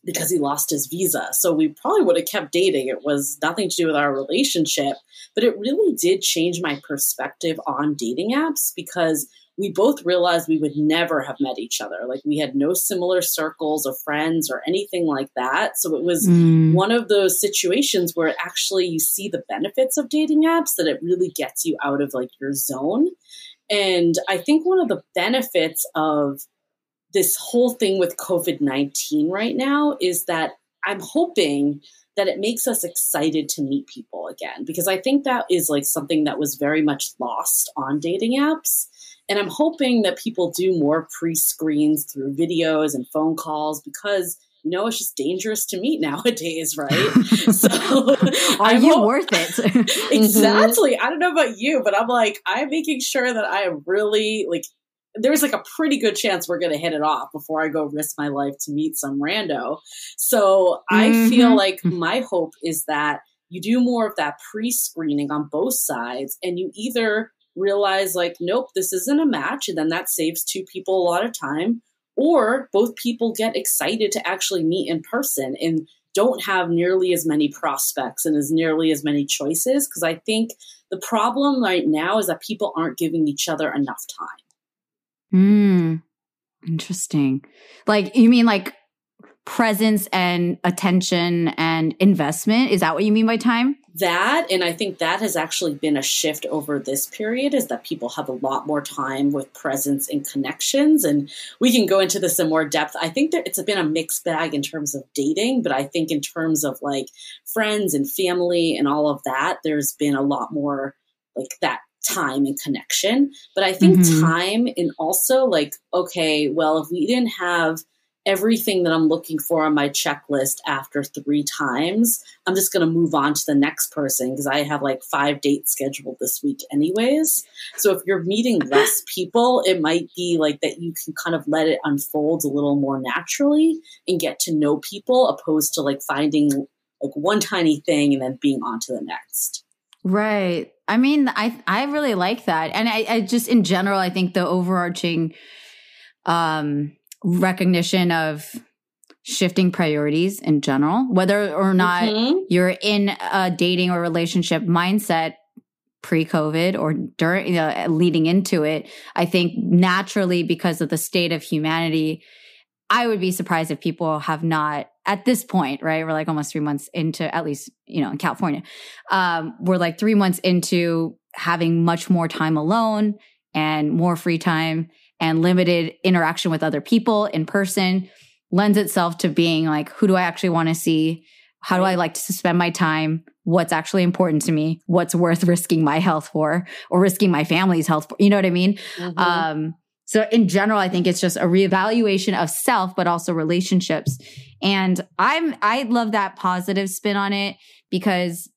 because he lost his visa. So we probably would have kept dating. It was nothing to do with our relationship, but it really did change my perspective on dating apps because we both realized we would never have met each other. Like we had no similar circles of friends or anything like that. So it was Mm. one of those situations where actually you see the benefits of dating apps that it really gets you out of like your zone. And I think one of the benefits of this whole thing with COVID 19 right now is that I'm hoping that it makes us excited to meet people again because I think that is like something that was very much lost on dating apps. And I'm hoping that people do more pre screens through videos and phone calls because you know, it's just dangerous to meet *laughs* nowadays, right? *laughs* so are you hope, worth it? *laughs* exactly. I don't know about you, but I'm like, I'm making sure that I am really like there's like a pretty good chance we're going to hit it off before I go risk my life to meet some rando. So I mm-hmm. feel like my hope is that you do more of that pre screening on both sides and you either realize, like, nope, this isn't a match. And then that saves two people a lot of time. Or both people get excited to actually meet in person and don't have nearly as many prospects and as nearly as many choices. Because I think the problem right now is that people aren't giving each other enough time. Hmm. Interesting. Like you mean like presence and attention and investment? Is that what you mean by time? That and I think that has actually been a shift over this period is that people have a lot more time with presence and connections and we can go into this in more depth. I think that it's been a mixed bag in terms of dating, but I think in terms of like friends and family and all of that, there's been a lot more like that time and connection. But I think mm-hmm. time and also like, okay, well, if we didn't have everything that I'm looking for on my checklist after three times, I'm just going to move on to the next person because I have like five dates scheduled this week, anyways. So if you're meeting less people, it might be like that you can kind of let it unfold a little more naturally and get to know people opposed to like finding like one tiny thing and then being on to the next. Right. I mean, I I really like that, and I, I just in general, I think the overarching um, recognition of shifting priorities in general, whether or not mm-hmm. you're in a dating or relationship mindset pre-COVID or during, you know, leading into it, I think naturally because of the state of humanity, I would be surprised if people have not at this point, right? We're like almost three months into, at least, you know, in California, um, we're like three months into having much more time alone and more free time and limited interaction with other people in person lends itself to being like, who do I actually want to see? How do I like to spend my time? What's actually important to me? What's worth risking my health for or risking my family's health for? You know what I mean? Mm-hmm. Um, so in general, I think it's just a reevaluation of self, but also relationships. And I'm, I love that positive spin on it because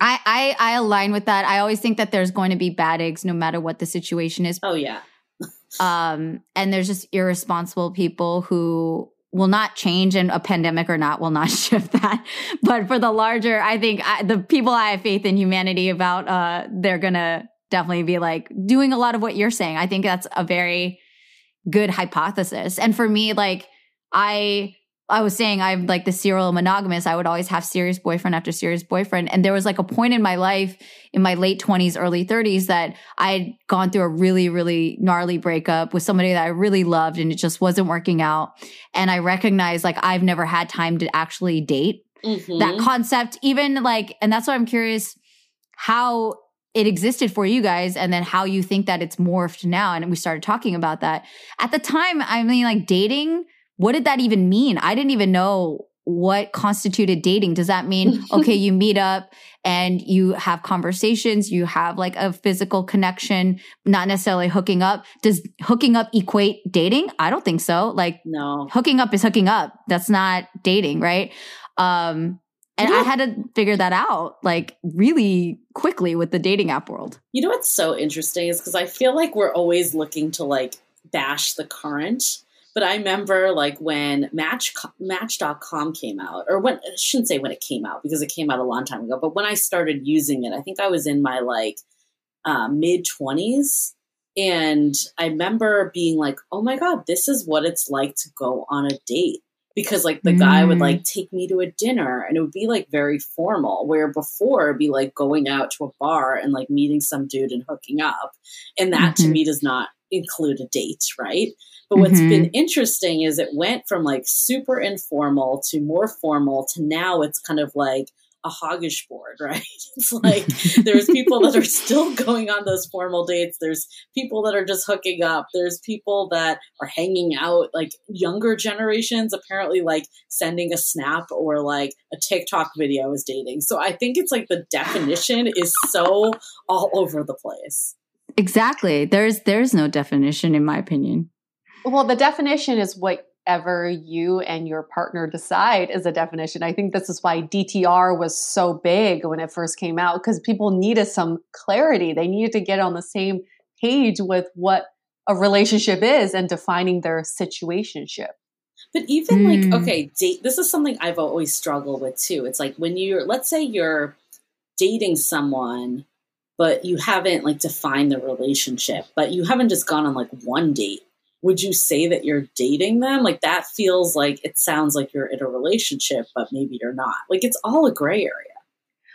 I, I, I align with that. I always think that there's going to be bad eggs no matter what the situation is. Oh yeah. Um, and there's just irresponsible people who will not change and a pandemic or not will not *laughs* shift that. But for the larger, I think I, the people I have faith in humanity about, uh, they're to definitely be like doing a lot of what you're saying. I think that's a very good hypothesis. And for me, like I I was saying I'm like the serial monogamous. I would always have serious boyfriend after serious boyfriend. And there was like a point in my life in my late 20s, early 30s that I had gone through a really, really gnarly breakup with somebody that I really loved and it just wasn't working out. And I recognized like I've never had time to actually date. Mm-hmm. That concept, even like, and that's why I'm curious how it existed for you guys and then how you think that it's morphed now. And we started talking about that. At the time, I mean, like dating, what did that even mean? I didn't even know what constituted dating. Does that mean, *laughs* okay, you meet up and you have conversations, you have like a physical connection, not necessarily hooking up? Does hooking up equate dating? I don't think so. Like, no, hooking up is hooking up. That's not dating, right? Um, and I had to figure that out like really quickly with the dating app world. You know what's so interesting is because I feel like we're always looking to like bash the current. But I remember like when Match Match.com came out, or when I shouldn't say when it came out because it came out a long time ago, but when I started using it, I think I was in my like uh, mid 20s. And I remember being like, oh my God, this is what it's like to go on a date because like the mm. guy would like mm. take me to a dinner and it would be like very formal where before it'd be like going out to a bar and like meeting some dude and hooking up and that mm-hmm. to me does not include a date right but what's mm-hmm. been interesting is it went from like super informal to more formal to now it's kind of like a hoggish board, *laughs* right? It's like there's people that are still going on those formal dates. There's people that are just hooking up. There's people that are hanging out. Like younger generations, apparently, like sending a snap or like a TikTok video is dating. So I think it's like the definition is so all over the place. Exactly. There's there's no definition in my opinion. Well, the definition is whatever you and your partner decide is a definition. I think this is why DTR was so big when it first came out because people needed some clarity. They needed to get on the same page with what a relationship is and defining their situationship. But even mm. like, Hmm. okay, date, this is something I've always struggled with too. It's like when you're, let's say you're dating someone, but you haven't like defined the relationship, but you haven't just gone on like one date. Would you say that you're dating them? Like that feels like it sounds like you're in a relationship, but maybe you're not. Like it's all a gray area.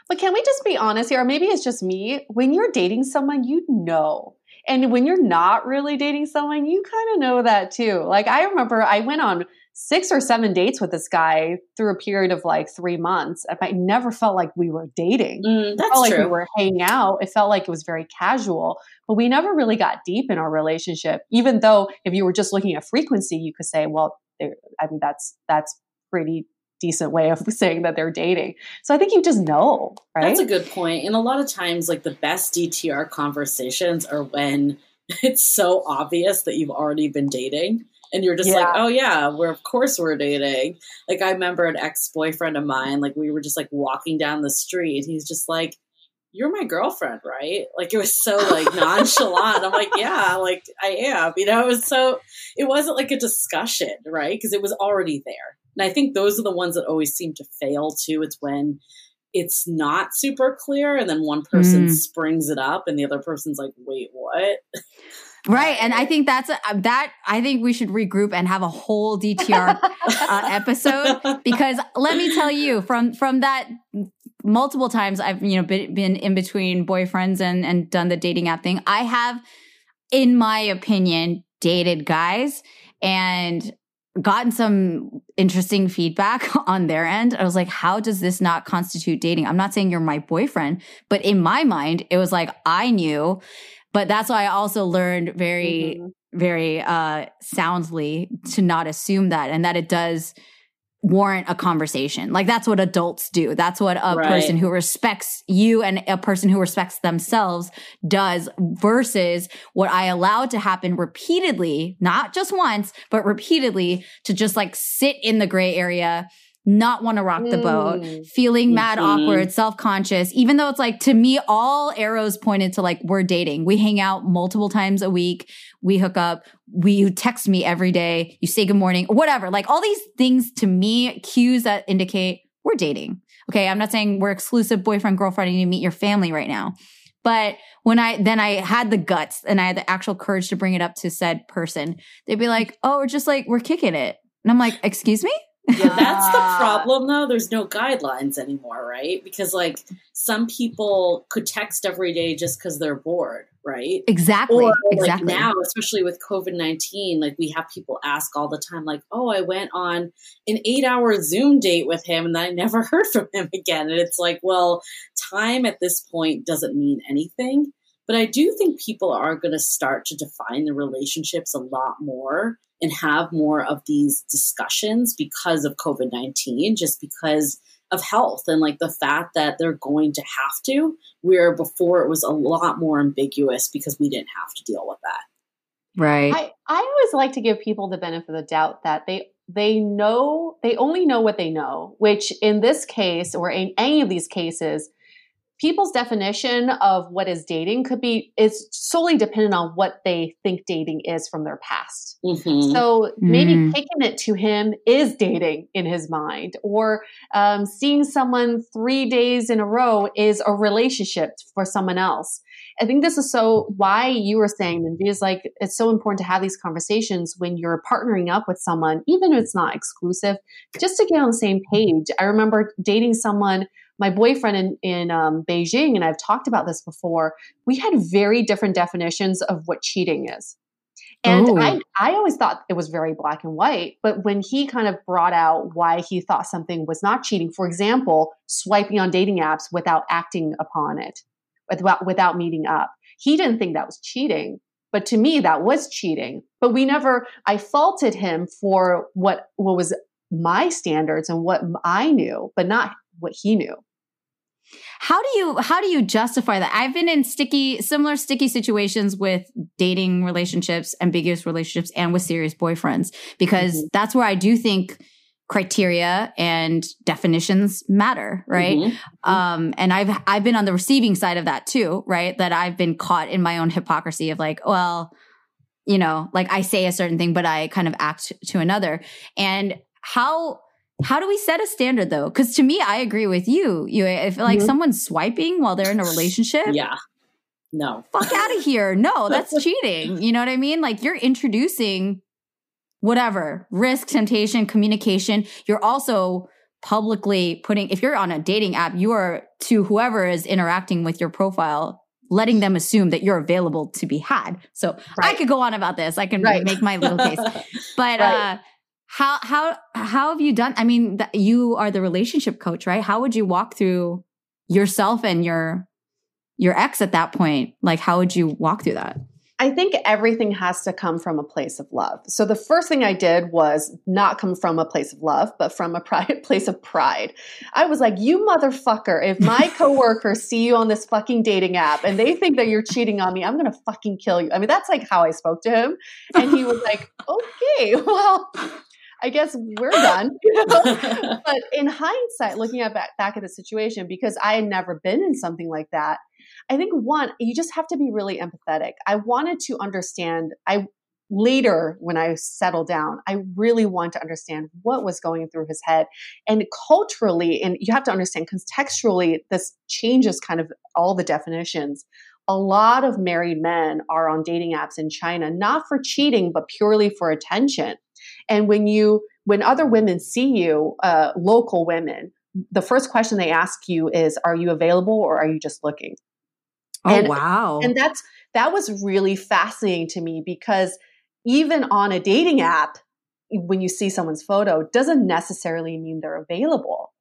But can we just be honest here? Or maybe it's just me. When you're dating someone, you know. And when you're not really dating someone, you kind of know that too. Like I remember I went on six or seven dates with this guy through a period of like three months. I never felt like we were dating. Mm, that's felt like true. we were hanging out. It felt like it was very casual, but we never really got deep in our relationship. Even though if you were just looking at frequency, you could say, well, I mean, that's that's pretty decent way of *laughs* saying that they're dating. So I think you just know, right? That's a good point. And a lot of times, like the best DTR conversations are when *laughs* it's so obvious that you've already been dating. And you're just like, oh yeah, we're of course we're dating. Like I remember an ex boyfriend of mine, like we were just like walking down the street. He's just like, You're my girlfriend, right? Like it was so like *laughs* nonchalant. I'm like, Yeah, like I am. You know, it was so it wasn't like a discussion, right? Because it was already there. And I think those are the ones that always seem to fail too. It's when it's not super clear and then one person Mm. springs it up and the other person's like wait what *laughs* Right. And I think that's a, that I think we should regroup and have a whole DTR uh, *laughs* episode because let me tell you from from that multiple times I've you know been, been in between boyfriends and and done the dating app thing. I have in my opinion dated guys and gotten some interesting feedback *laughs* on their end. I was like, how does this not constitute dating? I'm not saying you're my boyfriend, but in my mind, it was like I knew. But that's why I also learned very, Mhm. very uh soundly to not assume that and that it does warrant a conversation. Like that's what adults do. That's what a Right. person who respects you and a person who respects themselves does versus what I allowed to happen repeatedly, not just once, but repeatedly to just like sit in the gray area, not want to rock the boat, Mm. feeling mad, Mhm. awkward, self conscious, even though it's like to me, all arrows pointed to like we're dating. We hang out multiple times a week. We hook up. We you text me every day. You say good morning, whatever. Like all these things to me, cues that indicate we're dating. Okay. I'm not saying we're exclusive boyfriend, girlfriend, and you meet your family right now. But when I then I had the guts and I had the actual courage to bring it up to said person, they'd be like, "Oh, we're just like we're kicking it," and I'm like, "Excuse me." Yeah. That's the problem though. There's no guidelines anymore right? Because like some people could text every day just because they're bored right? Exactly. or exactly. like now especially with covid-19 like we have people ask all the time like oh i went on an eight hour zoom date with him and then i never *laughs* heard from him again. And it's like well time at this point doesn't mean anything but i do think people are going to start to define the relationships a lot more and have more of these discussions because of covid-19 just because of health and like the fact that they're going to have to where before it was a lot more ambiguous because we didn't have to deal with that right. I, I always like to give people the benefit of the doubt that they they know they only know what they know, which in this case or in any of these cases, people's definition of what is dating could be is solely dependent on what they think dating is from their past. Mhm. So maybe Mm. kicking it to him is dating in his mind, or um, seeing someone three days in a row is a relationship for someone else. I think this is so why you were saying, Minji, is like it's so important to have these conversations when you're partnering up with someone, even if it's not exclusive, just to get on the same page. I remember dating someone, my boyfriend in, in um, Beijing, and I've talked about this before. We had very different definitions of what cheating is. And Ooh. I, I always thought it was very black and white. But when he kind of brought out why he thought something was not cheating, for example, swiping on dating apps without acting upon it, without, without meeting up, he didn't think that was cheating. But to me, that was cheating. But we never, I faulted him for what, what was my standards and what I knew, but not what he knew. How do you how do you justify that? I've been in sticky similar sticky situations with dating relationships, ambiguous relationships and with serious boyfriends because Mhm. that's where I do think criteria and definitions matter, right? Mhm. Um and I've I've been on the receiving side of that too, right? That I've been caught in my own hypocrisy of like, well, you know, like I say a certain thing but I kind of act to another. And how how do we set a standard though? Because to me, I agree with you. You, if like Mhm. someone's swiping while they're in a relationship, Yeah. No. fuck out of here. No, *laughs* that's cheating. You know what I mean? Like you're introducing whatever risk, temptation, communication. You're also publicly putting. If you're on a dating app, you are to whoever is interacting with your profile. Letting them assume that you're available to be had. So I could go on about this. I can Right. make my little case. *laughs* But Right. uh how how how have you done I mean that you are the relationship coach, right? How would you walk through yourself and your your ex at that point? Like how would you walk through that? I think everything has to come from a place of love. So the first thing I did was not come from a place of love, but from a *laughs* pride, place of pride. I was like, "You motherfucker! If my *laughs* coworkers see you on this fucking dating app and they think that you're cheating on me, I'm gonna fucking kill you." I mean, that's like how I spoke to him, and he was like, "Okay, *laughs* well." I guess we're *laughs* done. *laughs* You *laughs* know? but in hindsight, looking at back, back at the situation, because I had never been in something like that, I think one, you just have to be really empathetic. I wanted to understand. I later, when I settled down, I really want to understand what was going through his head, and culturally, and you have to understand contextually, this changes kind of all the definitions. A lot of married men are on dating apps in China, not for cheating, but purely for attention. And when you, when other women see you, uh, local women, the first question they ask you is, "Are you available, or are you just looking?" Oh And- wow. And that's that was really fascinating to me because even on a dating app, when you see someone's photo, doesn't necessarily mean they're available.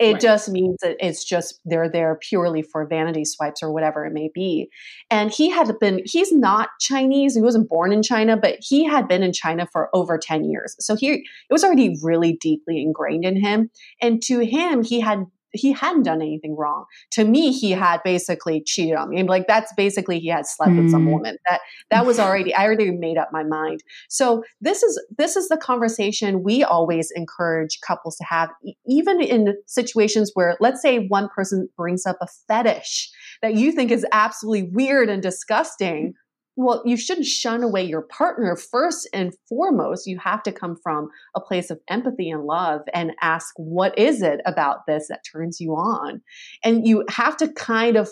It Right. just means that it's just they're there purely for vanity swipes or whatever it may be. And he had been, he's not Chinese, he wasn't born in China, but he had been in China for over 10 years. So he, it was already really deeply ingrained in him. And to him, he had, he hadn't done anything wrong. To me, he had basically cheated on me. And like that's basically he had slept with some Mm. woman. That that was already I already made up my mind. So this is this is the conversation we always encourage couples to have, even in situations where let's say one person brings up a fetish that you think is absolutely weird and disgusting. Well, you shouldn't shun away your partner. First and foremost, you have to come from a place of empathy and love and ask, what is it about this that turns you on? And you have to kind of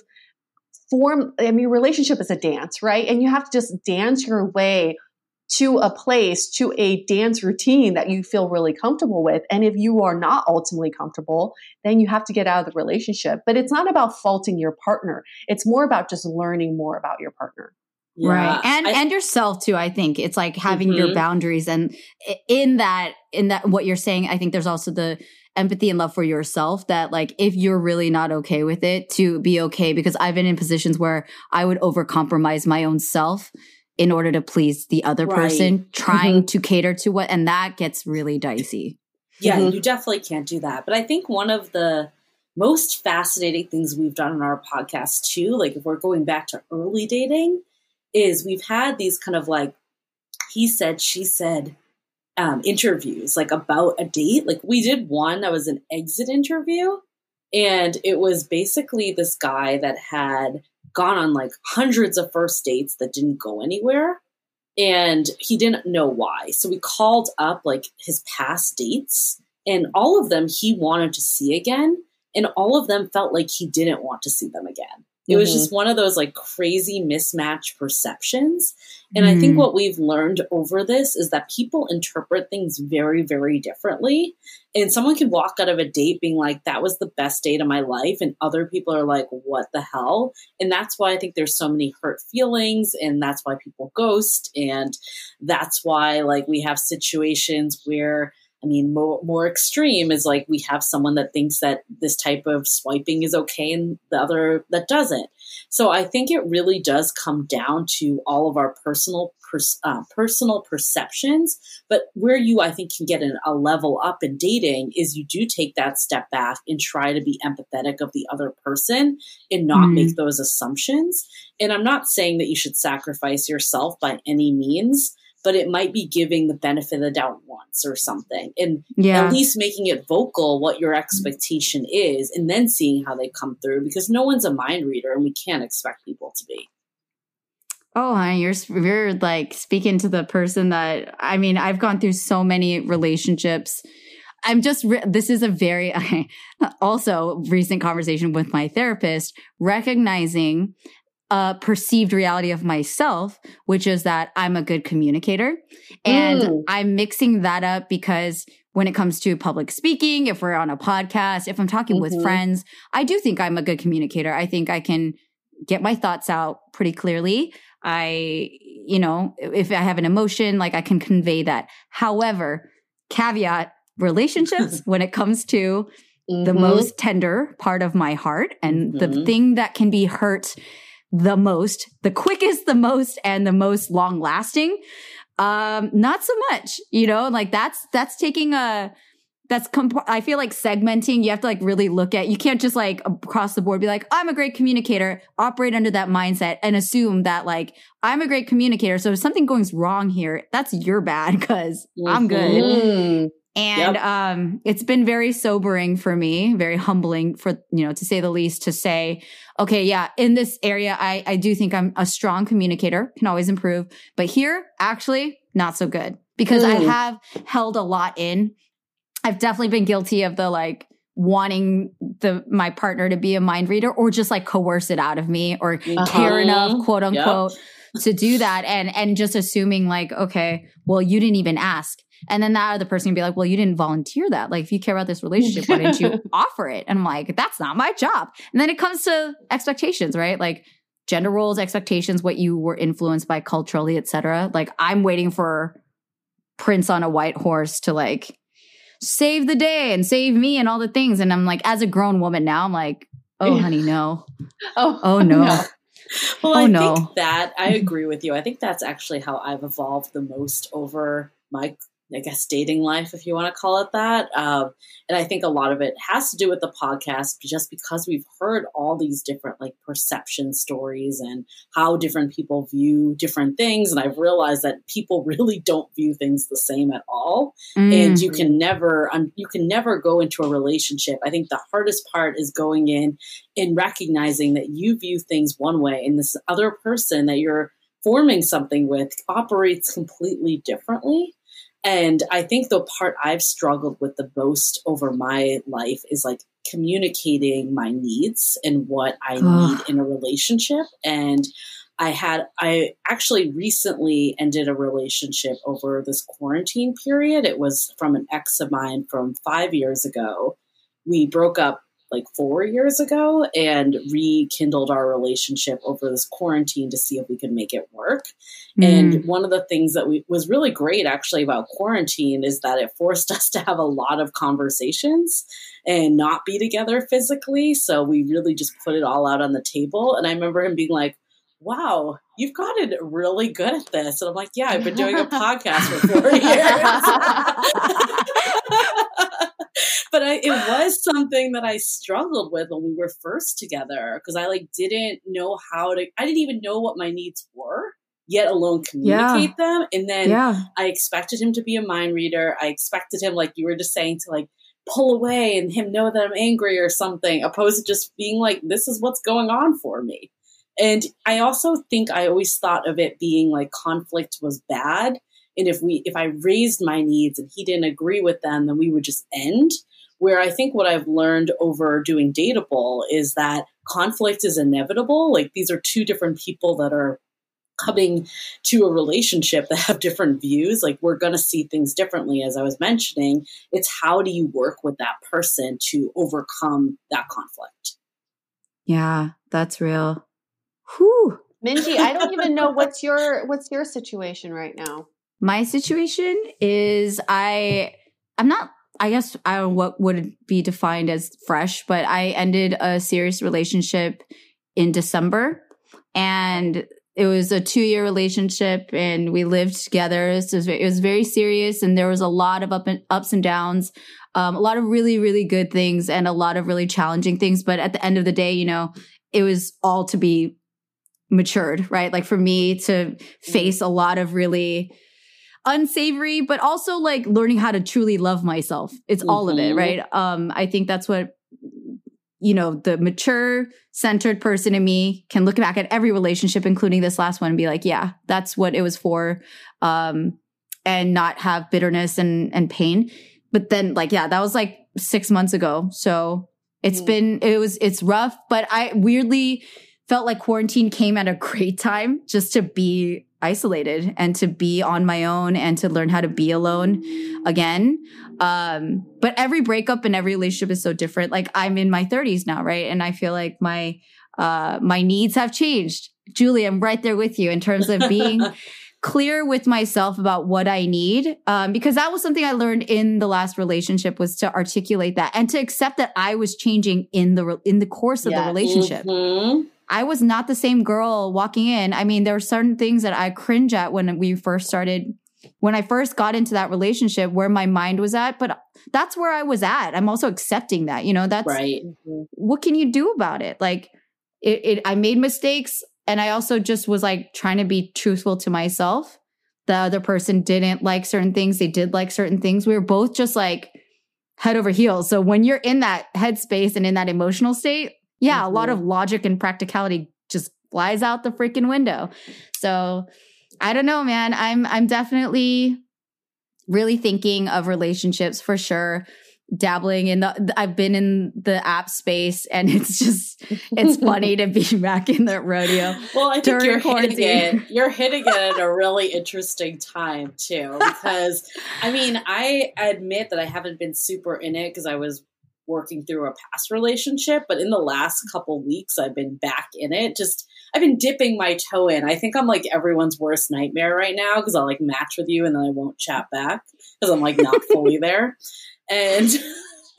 form, I mean, relationship is a dance, right? And you have to just dance your way to a place, to a dance routine that you feel really comfortable with. And if you are not ultimately comfortable, then you have to get out of the relationship. But it's not about faulting your partner. It's more about just learning more about your partner. Yeah. right and I- and yourself too i think it's like having your Mhm. boundaries and in that in that what you're saying i think there's also the empathy and love for yourself that like if you're really not okay with it to be okay because i've been in positions where i would overcompromise my own self in order to please the other Right. person trying to cater to what and that gets really dicey Yeah, Mhm. you definitely can't do that. But I think one of the most fascinating things we've done on our podcast too, like if we're going back to early dating, is we've had these kind of like he said, she said um, interviews like about a date. Like we did one that was an exit interview, and it was basically this guy that had gone on like hundreds of first dates that didn't go anywhere and he didn't know why. So we called up like his past dates, and all of them he wanted to see again, and all of them felt like he didn't want to see them again. It was Mm-hmm. just one of those like crazy mismatch perceptions. And I think Mm. what we've learned over this is that people interpret things very, very differently. And someone can walk out of a date being like, that was the best date of my life. And other people are like, what the hell? And that's why I think there's so many hurt feelings. And that's why people ghost. And that's why, like, we have situations where, I mean, more, more extreme is like we have someone that thinks that this type of swiping is okay and the other that doesn't. So I think it really does come down to all of our personal pers- uh, personal perceptions. But where you, I think, can get an, a level up in dating is you do take that step back and try to be empathetic of the other person and not Mhm. make those assumptions. And I'm not saying that you should sacrifice yourself by any means. But it might be giving the benefit of the doubt once or something. And Yeah. at least making it vocal what your expectation is and then seeing how they come through because no one's a mind reader and we can't expect people to be Oh, honey, you're you're like speaking to the person that I mean. I've gone through so many relationships. I'm just re- this is a very *laughs* also recent conversation with my therapist, recognizing a perceived reality of myself, which is that I'm a good communicator, and Mm. I'm mixing that up because when it comes to public speaking, if we're on a podcast, if I'm talking with Mhm. friends, I do think I'm a good communicator. I think I can get my thoughts out pretty clearly. I, you know, if I have an emotion, like I can convey that. However, caveat relationships *laughs* when it comes to the Mhm. most tender part of my heart and the Mhm. thing that can be hurt the most, the quickest, the most, and the most long lasting. Um, not so much, you know, like that's, that's taking a, that's comp- I feel like segmenting. You have to like really look at. You can't just like across the board be like, I'm a great communicator. Operate under that mindset and assume that like I'm a great communicator. So if something goes wrong here, that's your bad because I'm good. And Yep. um, it's been very sobering for me, very humbling for, you know, to say the least, to say, okay, yeah, in this area, I, I do think I'm a strong communicator, can always improve. But here, actually, not so good because I Mm. have held a lot in. I've definitely been guilty of the like wanting the my partner to be a mind reader or just like coerce it out of me or care Uh-huh. enough, quote Yep. unquote, to do that and and just assuming like, okay, well, you didn't even ask. And then that other person can be like, well, you didn't volunteer that. Like, if you care about this relationship, why didn't you *laughs* offer it? And I'm like, that's not my job. And then it comes to expectations, right? Like gender roles, expectations, what you were influenced by culturally, et cetera. Like I'm waiting for Prince on a white horse to like save the day and save me and all the things. And I'm like, as a grown woman now, I'm like, oh, Yeah. honey, no. *laughs* Oh, Oh, no. Well, Oh, I no. think that I agree with you. I think that's actually how I've evolved the most over my, I guess, dating life, if you want to call it that. Um, and I think a lot of it has to do with the podcast, just because we've heard all these different like perception stories and how different people view different things. And I've realized that people *laughs* really don't view things the same at all and Mm. you can never um, you can never go into a relationship i think the hardest part is going in and recognizing that you view things one way and this other person that you're forming something with operates completely differently and i think the part i've struggled with the most over my life is like communicating my needs and what i Ugh. need in a relationship and I had I actually recently ended a relationship over this quarantine period. It was from an ex of mine from 5 years ago. We broke up like 4 years ago and rekindled our relationship over this quarantine to see if we could make it work. Mm. And one of the things that we, was really great actually about quarantine is that it forced *laughs* us to have a lot of conversations and not be together physically. So we really just put it all out on the table. And I remember him being like, wow, you've gotten really good at this. And I'm like, yeah, I've been doing a *laughs* podcast for four years. *laughs* but I, it was something that I struggled with when we were first together because I like didn't know how to, I didn't even know what my needs were, yet alone communicate them. And then yeah. I expected him to be a mind reader. I expected him, like you were just saying, to like pull away and him know that I'm angry or something, opposed to just being like, this is what's going on for me. And I also think I always thought of it being like conflict was bad. And if we, if I raised my needs and he didn't agree with them, then we would just end. Where I think what I've learned over doing Dateable is that conflict is inevitable. Like these are two different people that are coming to a relationship that have different views. Like we're going to see things differently as i was mentioning. It's how do you work with that person to overcome that conflict? Yeah that's real. Whew. minji i don't even know what's your what's your situation right now. My situation is i i'm not I guess I don't know what would be defined as fresh, but I ended a serious relationship in December and it was a two year relationship and we lived together. So it was, very, it was very serious and there was a lot of up and, ups and downs, um, a lot of really, really good things and a lot of really challenging things. But at the end of the day, you know, it was all to be matured, right? Like for me to face a lot of really, unsavory, but also like learning how to truly love myself. It's mm-hmm. all of it, mm-hmm. right? Um, I think that's what you know, the mature, centered person in me can look back at every relationship, including this last one, and be like, yeah, that's what it was for. Um, and not have bitterness and, and pain. But then like, yeah, that was like six months ago. So it's mm. been, it was, it's rough, but I weirdly felt like quarantine came at a great time just to be isolated and to be on my own and to learn how to be alone again. Um, but every breakup and every relationship is so different. Like I'm in my 30s now, right? And I feel like my uh my needs have changed. Julie, I'm right there with you in terms of being *laughs* clear with myself about what I need. Um, because that was something I learned in the last relationship was to articulate that and to accept that I was changing in the in the course of yeah. the relationship. Mm-hmm. I was not the same girl walking in. I mean, there were certain things that I cringe at when we first started, when I first got into that relationship where my mind was at, but that's where I was at. I'm also accepting that, you know, that's right. What can you do about it? Like it, it I made mistakes and I also just was like trying to be truthful to myself. The other person didn't like certain things, they did like certain things. We were both just like head over heels. So when you're in that headspace and in that emotional state, yeah, mm-hmm. a lot of logic and practicality just flies out the freaking window. So I don't know, man. I'm I'm definitely really thinking of relationships for sure dabbling in the I've been in the app space and *laughs* it's just it's funny to be *laughs* back in the rodeo. Well, I think you're quarantine. hitting it. You're hitting it at a *laughs* really interesting time too because I mean, I admit that I haven't been super in it because I was working through a past relationship, but in the last couple weeks, I've been back in it. Just I've been dipping my toe in. I think I'm like everyone's worst nightmare right now because I'll like match with you and then I won't chat back because I'm like not fully *laughs* there. And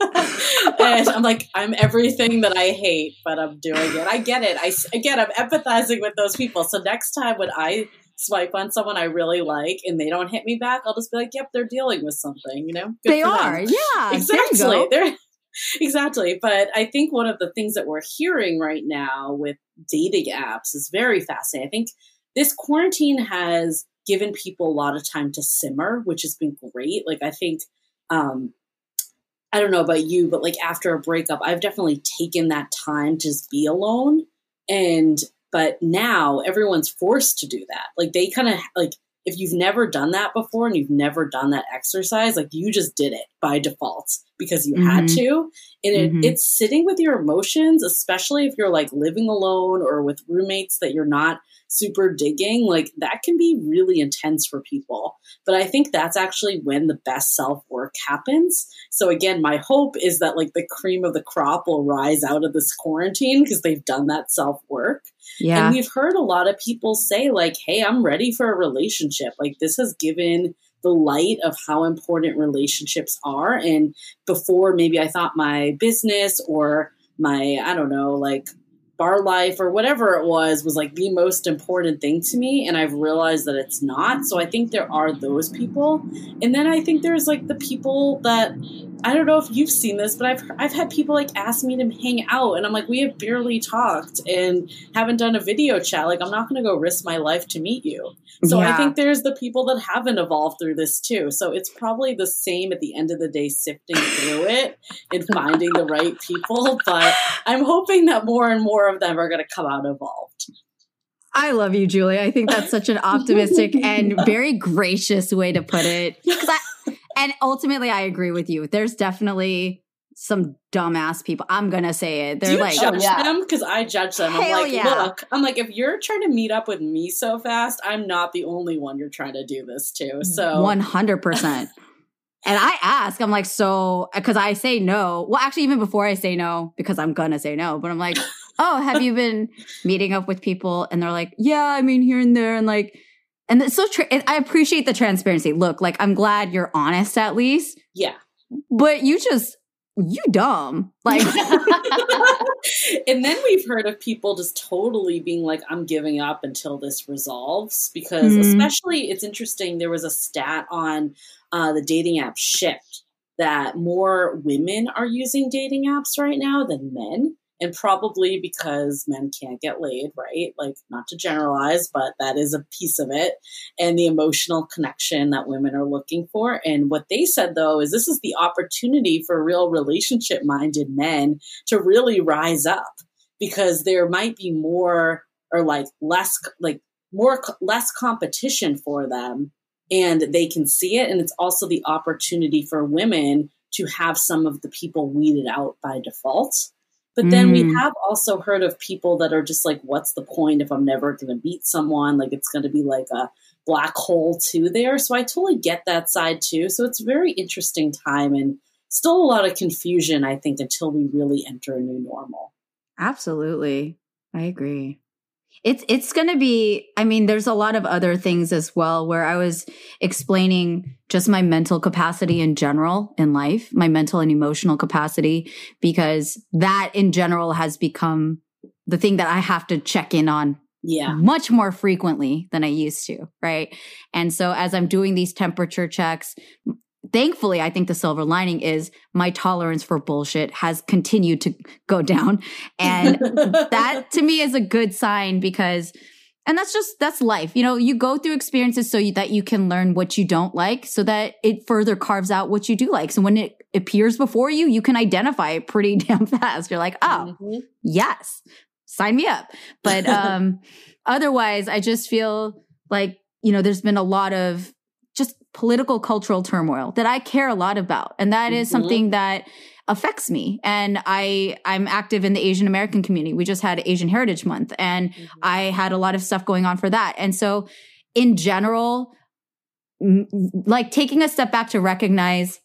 *laughs* and I'm like, I'm everything that I hate, but I'm doing it. I get it. I again, I'm empathizing with those people. So next time when I swipe on someone I really like and they don't hit me back, I'll just be like, "Yep, they're dealing with something." You know, Good they are. Them. Yeah, exactly. They're *laughs* exactly. But I think one of the things that we're hearing right now with dating apps is very fascinating. I think this quarantine has given people a lot of time to simmer, which has been great. Like, I think, um, I don't know about you, but like after a breakup, I've definitely taken that time to just be alone. And, but now everyone's forced to do that. Like, they kind of like, if you've never done that before and you've never done that exercise, like you just did it by default because you mm-hmm. had to. And it, mm-hmm. it's sitting with your emotions, especially if you're like living alone or with roommates that you're not super digging, like that can be really intense for people. But I think that's actually when the best self work happens. So again, my hope is that like the cream of the crop will rise out of this quarantine because they've done that self work. Yeah. And we've heard a lot of people say like, "Hey, I'm ready for a relationship." Like this has given the light of how important relationships are. And before maybe I thought my business or my I don't know, like bar life or whatever it was was like the most important thing to me and i've realized that it's not. So i think there are those people. And then i think there's like the people that i don't know if you've seen this but i've i've had people like ask me to hang out and i'm like we have barely talked and haven't done a video chat. Like i'm not going to go risk my life to meet you. So yeah. i think there's the people that haven't evolved through this too. So it's probably the same at the end of the day sifting through it and finding the right people but i'm hoping that more and more of them are going to come out evolved. I love you, Julie. I think that's such an *laughs* optimistic and very gracious way to put it. *laughs* I, and ultimately, I agree with you. There's definitely some dumbass people. I'm gonna say it. They're you like, Oh, judge yeah. them? Because I judge them. I'm Hell like, yeah. look, I'm like, if you're trying to meet up with me so fast, I'm not the only one you're trying to do this to. So One hundred percent. And I ask, I'm like, so because I say no. Well, actually, even before I say no, because I'm gonna say no, but I'm like, oh, have you been meeting up with people? And they're like, yeah, I mean, here and there, and like, and it's so. Tra- and I appreciate the transparency. Look, like, I'm glad you're honest at least, yeah. but you just you dumb. Like, *laughs* *laughs* and then we've heard of people just totally being like, I'm giving up until this resolves. Because, Mhm. especially, it's interesting, there was a stat on uh, the dating app Shift that more women are using dating apps right now than men. And probably because men can't get laid, right? Like, not to generalize, but that is a piece of it. And the emotional connection that women are looking for. And what they said, though, is this is the opportunity for real relationship minded men to really rise up because there might be more or like less like more less competition for them and they can see it and it's also the opportunity for women to have some of the people weeded out by default but then we Mm. have also heard of people that are just like what's the point if i'm never going to meet someone like it's going to be like a black hole too there so i totally get that side too so it's a very interesting time and still a lot of confusion i think until we really enter a new normal Absolutely. I agree. It's it's going to be I mean there's a lot of other things as well where I was explaining just my mental capacity in general in life, my mental and emotional capacity because that in general has become the thing that I have to check in on yeah much more frequently than I used to, right? And so as I'm doing these temperature checks, thankfully, I think the silver lining is my tolerance for bullshit has continued to go down. And *laughs* that to me is a good sign because and that's just that's life you know you go through experiences so you, that you can learn what you don't like so that it further carves out what you do like so when it appears before you you can identify it pretty *laughs* damn fast you're like oh Mhm. yes sign me up but *laughs* um otherwise i just feel like you know there's been a lot of political cultural turmoil that i care a lot about. And that is Mhm. something that affects me. And i i'm active in the asian american community. We just had asian heritage month and i had a lot of stuff going on for that. And so in general m- like taking a step back to recognize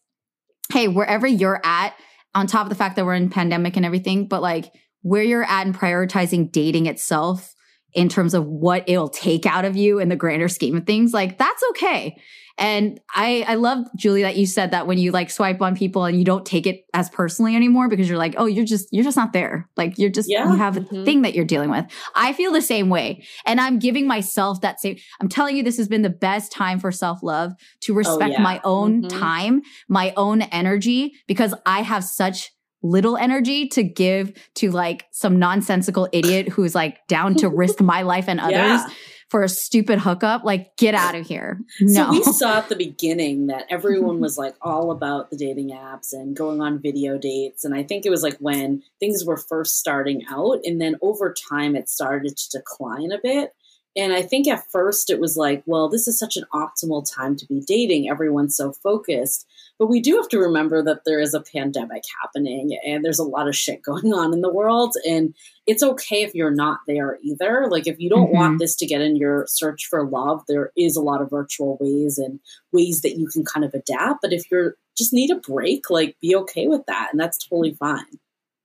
hey wherever you're at on top of the fact that we're in pandemic and everything but like where you're at and prioritizing dating itself in terms of what it'll take out of you in the grander scheme of things like that's okay and i i love julie that you said that when you like swipe on people and you don't take it as personally anymore because you're like oh you're just you're just not there like you're just Yeah. you have a Mhm. thing that you're dealing with i feel the same way and i'm giving myself that same i'm telling you this has been the best time for self-love to respect yeah. my own Mhm. time my own energy because i have such little energy to give to like some nonsensical idiot who's like down to risk my life and *laughs* others Yeah. For a stupid hookup like get out of here no So we *laughs* saw at the beginning that everyone was mm-hmm. like all about the dating apps and going on video dates. And I think it was like when things were first starting out. And then over time, it started to decline a bit. And I think at first it was like, well, this is such an optimal time to be dating. Everyone's so focused. But we do have to remember that there is a pandemic happening and there's a lot of shit going on in the world. And it's okay if you're not there either. Like if you don't want mm-hmm. this to get in your search for love, there is a lot of virtual ways and ways that you can kind of adapt. But if you're just need a break, like be okay with that. And that's totally fine.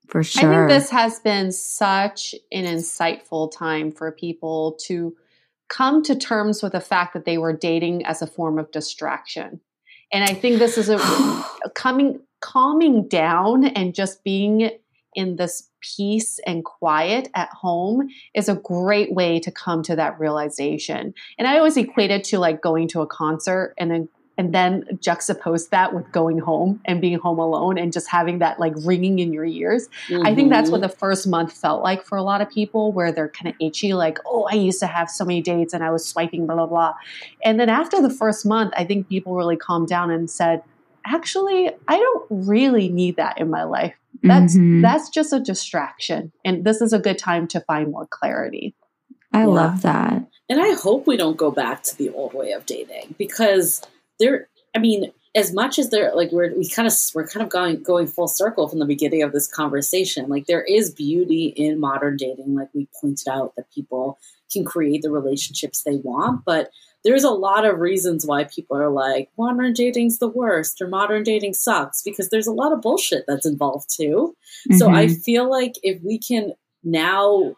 for sure. I think this has been such an insightful time for people to come to terms with the fact that they were dating as a form of distraction. And I think this is a, *sighs* coming calming down and just being in this peace and quiet at home is a great way to come to that realization. And I always equate it to like going to a concert and then and then juxtapose that with going home and being home alone and just having that like ringing in your ears. I think that's what the first month felt like for a lot of people, where they're kind of itchy, like, oh, I used to have so many dates and I was swiping, blah, blah, blah. And then after the first month, I think people really calmed down and said, actually, I don't really need that in my life. That's Mhm. that's just a distraction. And this is a good time to find more clarity. i Yeah. love that And I hope we don't go back to the old way of dating because there, I mean, as much as they're like we're we kind of we're kind of going going full circle from the beginning of this conversation like there is beauty in modern dating like we pointed out that people can create the relationships they want but there's a lot of reasons why people are like modern dating's the worst or modern dating sucks because there's a lot of bullshit that's involved too mm-hmm. so i feel like if we can now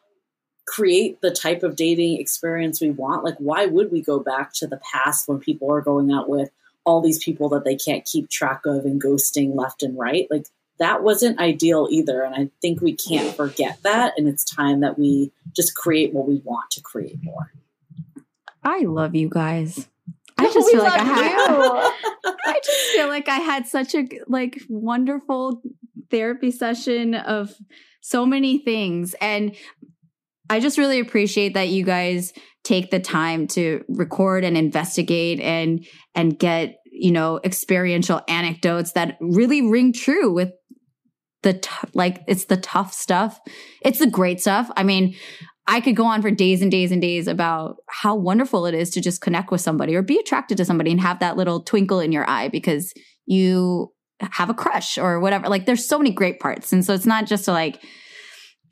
create the type of dating experience we want like why would we go back to the past when people are going out with all these people that they can't keep track of and ghosting left and right. Like that wasn't ideal either. And I think we can't forget that. And it's time that we just create what we want to create more. I love you guys. I just feel like I had *laughs* I just feel like I had such a like wonderful therapy session of so many things and I just really appreciate that you guys take the time to record and investigate and and get you know experiential anecdotes that really ring true with the t- like it's the tough stuff. It's the great stuff. I mean i could go on for days and days and days about how wonderful it is to just connect with somebody or be attracted to somebody and have that little twinkle in your eye because you have a crush or whatever. Like there's so many great parts. And so it's not just to like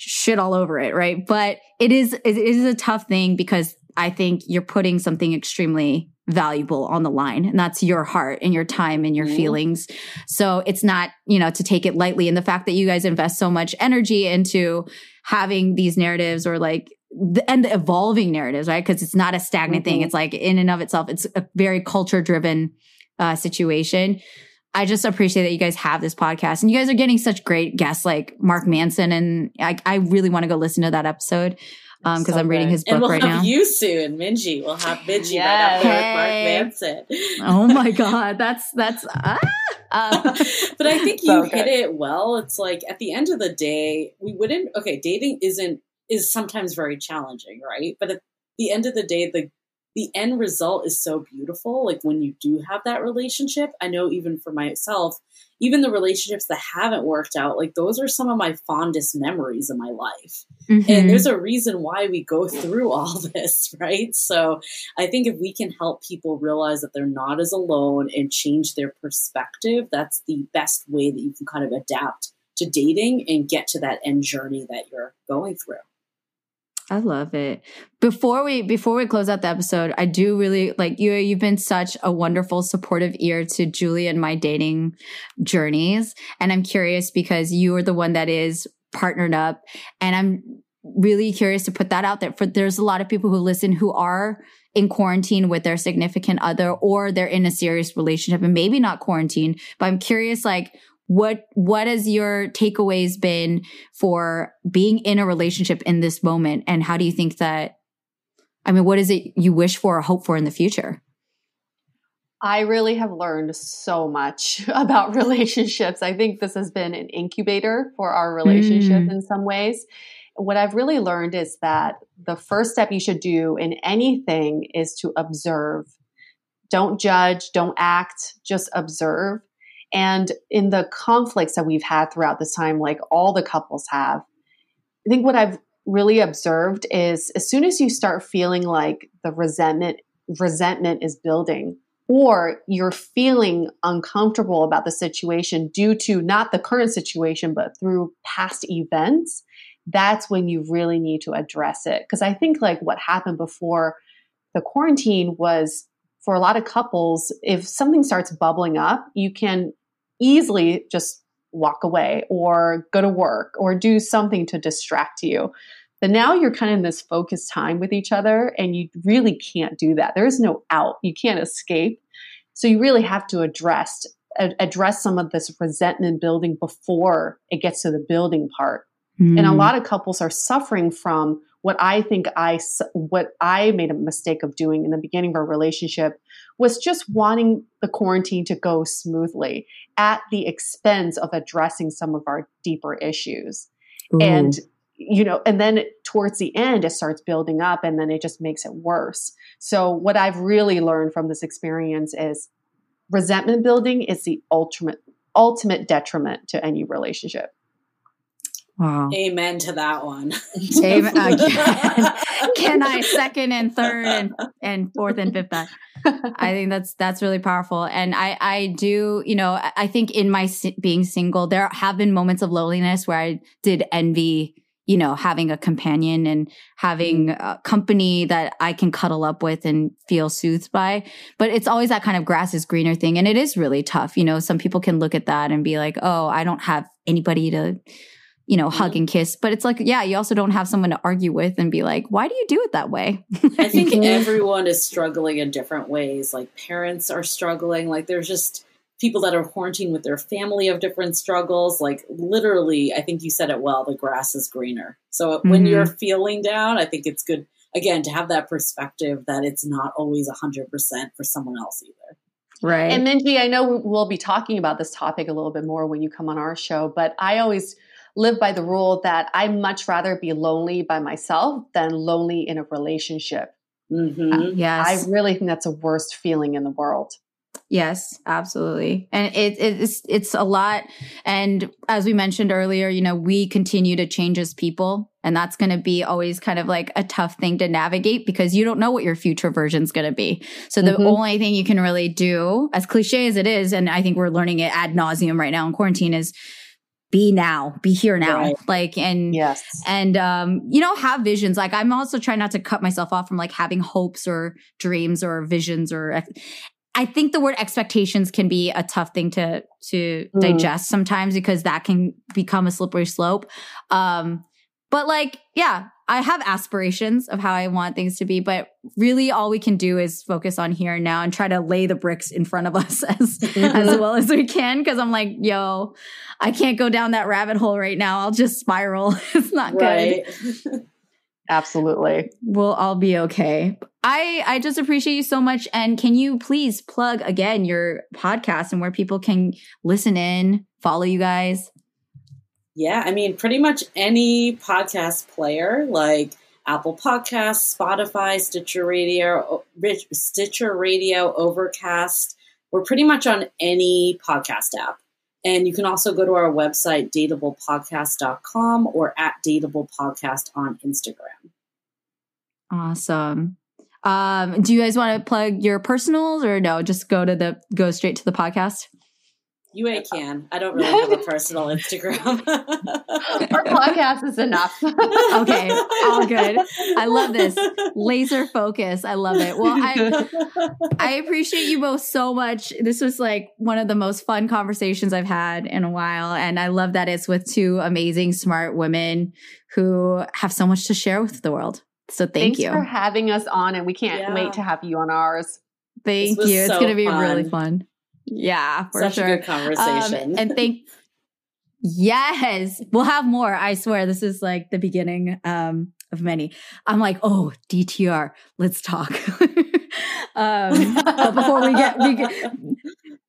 shit all over it right but it is it is a tough thing because I think you're putting something extremely valuable on the line and that's your heart and your time and your mm-hmm. feelings. So it's not, you know, to take it lightly. And the fact that you guys invest so much energy into having these narratives or like the, and the evolving narratives, right? Because it's not a stagnant mm-hmm. thing. It's like in and of itself, it's a very culture driven uh, situation. I just appreciate that you guys have this podcast and you guys are getting such great guests like Mark Manson. And I, I really want to go listen to that episode because um, so I'm reading his book and we'll right have now. You soon, Minji. We'll have *laughs* Minji yes. right up there with Mark Manson. *laughs* oh my *laughs* god, that's that's. Ah! Um, but I think you hit it well. It's like at the end of the day, we wouldn't. Okay, dating isn't is sometimes very challenging, right? But at the end of the day, the the end result is so beautiful. Like when you do have that relationship, I know even for myself, even the relationships that haven't worked out, like those are some of my fondest memories of my life. Mm-hmm. And there's a reason why we go *laughs* through all this, right? So I think if we can help people realize that they're not as alone and change their perspective, that's the best way that you can kind of adapt to dating and get to that end journey that you're going through. I love it. Before we before we close out the episode, I do really like you you've been such a wonderful supportive ear to Julie and my dating journeys. And I'm curious because you are the one that is partnered up and I'm really curious to put that out there for there's a lot of people who listen who are in quarantine with their significant other or they're in a serious relationship and maybe not quarantine, but I'm curious like what what has your takeaways been for being in a relationship in this moment and how do you think that i mean what is it you wish for or hope for in the future I really have learned so much *laughs* about *laughs* relationships. I think this has been an incubator for our relationship mm. in some ways. What I've really learned is that the first step you should do in anything is to observe. Don't judge, don't act, just observe. And in the conflicts that we've had throughout this time, like all the couples have, I think what I've really observed is as soon as you start feeling like the resentment resentment is building or you're feeling uncomfortable about the situation due to not the current situation but through past events that's when you really need to address it. Because i think like what happened before the quarantine was for a lot of couples if something starts bubbling up you can easily just walk away or go to work or do something to distract you. But now you're kind of in this focused time with each other and you really can't do that. There is no out. You can't escape. So you really have to address address some of this resentment building before it gets to the building part. Mm. And a hmm. lot of couples are suffering from what I think I what I made a mistake of doing in the beginning of our relationship was just wanting the quarantine to go smoothly at the expense of addressing some of our deeper issues. Ooh. And you know, and then towards the end it starts building up and then it just makes it worse. So what I've really learned from this experience is resentment building is the ultimate ultimate detriment to any relationship. Wow. Amen to that one. Amen. *laughs* Again. *laughs* Can I second and third and, and fourth and fifth that? I think that's that's really powerful, and I I do you know I think in my being single there have been moments of loneliness where I did envy you know having a companion and having mm. a company that I can cuddle up with and feel soothed by. But it's always that kind of grass is greener thing, and it is really tough. You know, some people can look at that and be like, oh, I don't have anybody to you know, hug and kiss. But it's like, yeah, you also don't have someone to argue with and be like, why do you do it that way? I *laughs* think everyone is struggling in different ways. Like parents are struggling. Like there's just people that are quarantined with their family of different struggles. Like literally, I think you said it well, the grass is greener. So mm-hmm. when you're feeling down, I think it's good again to have that perspective that it's not always 100% for someone else either. Right. And Minji, I know we'll be talking about this topic a little bit more when you come on our show, but I always live by the rule that I much rather be lonely by myself than lonely in a relationship. Mm-hmm. Yes. I really think that's the worst feeling in the world. Yes, absolutely. And it, it's it's a lot and as we mentioned earlier, you know, we continue to change as people and that's going to be always kind of like a tough thing to navigate because you don't know what your future version is going to be. So the mm-hmm. only thing you can really do, as cliche as it is, and I think we're learning it ad nauseum right now in quarantine, is be now, be here now. Right. Like, and, yes. and, um, you know, have visions. Like, I'm also trying not to cut myself off from like having hopes or dreams or visions or, I think the word expectations can be a tough thing to, to mm. digest sometimes because that can become a slippery slope. Um, but like, yeah, I have aspirations of how I want things to be, but really all we can do is focus on here and now and try to lay the bricks in front of *laughs* us as as mm-hmm. well as we can. Cause I'm like, yo, I can't go down that rabbit hole right now. I'll just spiral. *laughs* it's not right. good. *laughs* Absolutely. We'll all be okay. I I just appreciate you so much. And can you please plug again your podcast and where people can listen in, follow you guys? Yeah, I mean, pretty much any podcast player like Apple Podcasts, Spotify, Stitcher Radio, Stitcher Radio, Overcast. We're pretty much on any podcast app. And you can also go to our website, dateablepodcast.com or at dateablepodcast on Instagram. Awesome. Um, do you guys want to plug your personals or no? Just go to the go straight to the podcast. Yue can. I don't really have a *laughs* personal Instagram. *laughs* Our podcast is enough. *laughs* okay, all good. I love this laser focus. I love it. Well, I I appreciate you both so much. This was like one of the most fun conversations I've had in a while, and I love that it's with two amazing, smart women who have so much to share with the world. So thank Thanks you for having us on, and we can't yeah. wait to have you on ours. Thank you. So it's going to be fun. really fun. Yeah, for Such sure. a good conversation. Um, and thank *laughs* Yes, we'll have more. I swear this is like the beginning um of many. I'm like, "Oh, DTR, let's talk." *laughs* um but before we get we get,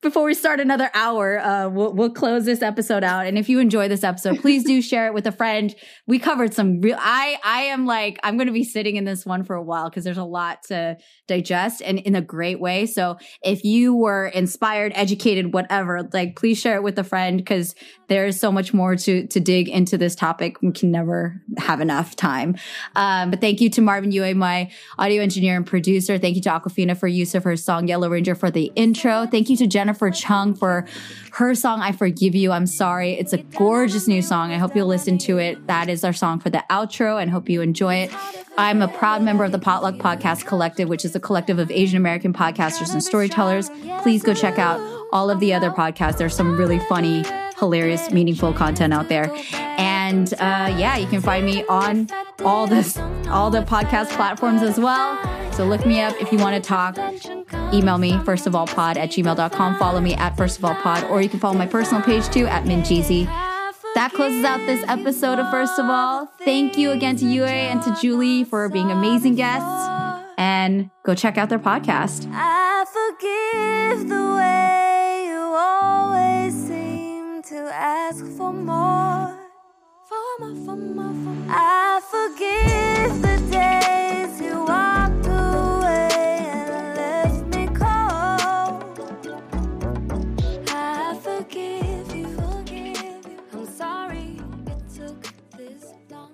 before we start another hour, uh, we'll, we'll close this episode out. And if you enjoy this episode, please do share it with a friend. We covered some real, I, I am like, I'm going to be sitting in this one for a while because there's a lot to digest and in a great way. So if you were inspired, educated, whatever, like please share it with a friend because there's so much more to, to dig into this topic. We can never have enough time. Um, but thank you to Marvin Yue, my audio engineer and producer. Thank you to Awkwafina for use of her song Yellow Ranger for the intro. Thank you to Jennifer Jennifer Chung for her song, I Forgive You. I'm sorry. It's a gorgeous new song. I hope you'll listen to it. That is our song for the outro and hope you enjoy it. I'm a proud member of the Potluck Podcast Collective, which is a collective of Asian American podcasters and storytellers. Please go check out all of the other podcasts. There's some really funny, hilarious, meaningful content out there. And uh, yeah, you can find me on all this, all the podcast platforms as well. So look me up if you want to talk. Email me, first of all pod at gmail.com. Follow me at first of all pod, or you can follow my personal page too at Minjeezy. That closes out this episode of First of All. Thank you again to Yue and to Julie for being amazing guests. And go check out their podcast. I forgive the way you always seem to ask for more. I forgive the days you walked away and left me cold. I forgive you, forgive you. I'm sorry it took this long.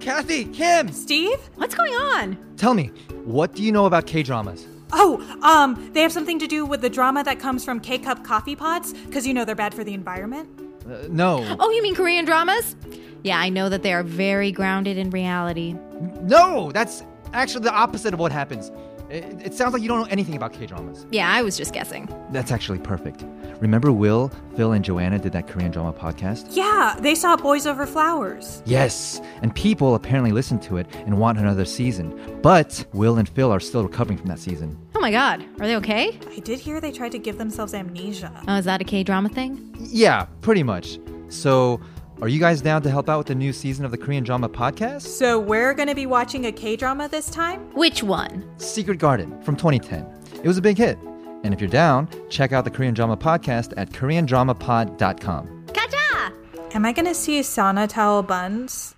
Kathy, Kim, Steve? What's going on? tell me, what do you know about K dramas? Oh, um, they have something to do with the drama that comes from K cup coffee pots, because you know they're bad for the environment. Uh, no. Oh, you mean Korean dramas? Yeah, I know that they are very grounded in reality. No, that's actually the opposite of what happens. It, it sounds like you don't know anything about K dramas. Yeah, I was just guessing. That's actually perfect. Remember Will, Phil, and Joanna did that Korean drama podcast? Yeah, they saw Boys Over Flowers. Yes, and people apparently listened to it and want another season. But Will and Phil are still recovering from that season. Oh my god, are they okay? I did hear they tried to give themselves amnesia. Oh, is that a K drama thing? Yeah, pretty much. So, are you guys down to help out with the new season of the Korean drama podcast? So we're gonna be watching a K drama this time? Which one? Secret Garden from 2010. It was a big hit. And if you're down, check out the Korean drama podcast at koreandramapod.com. Kaja! Am I gonna see Sana Towel Buns?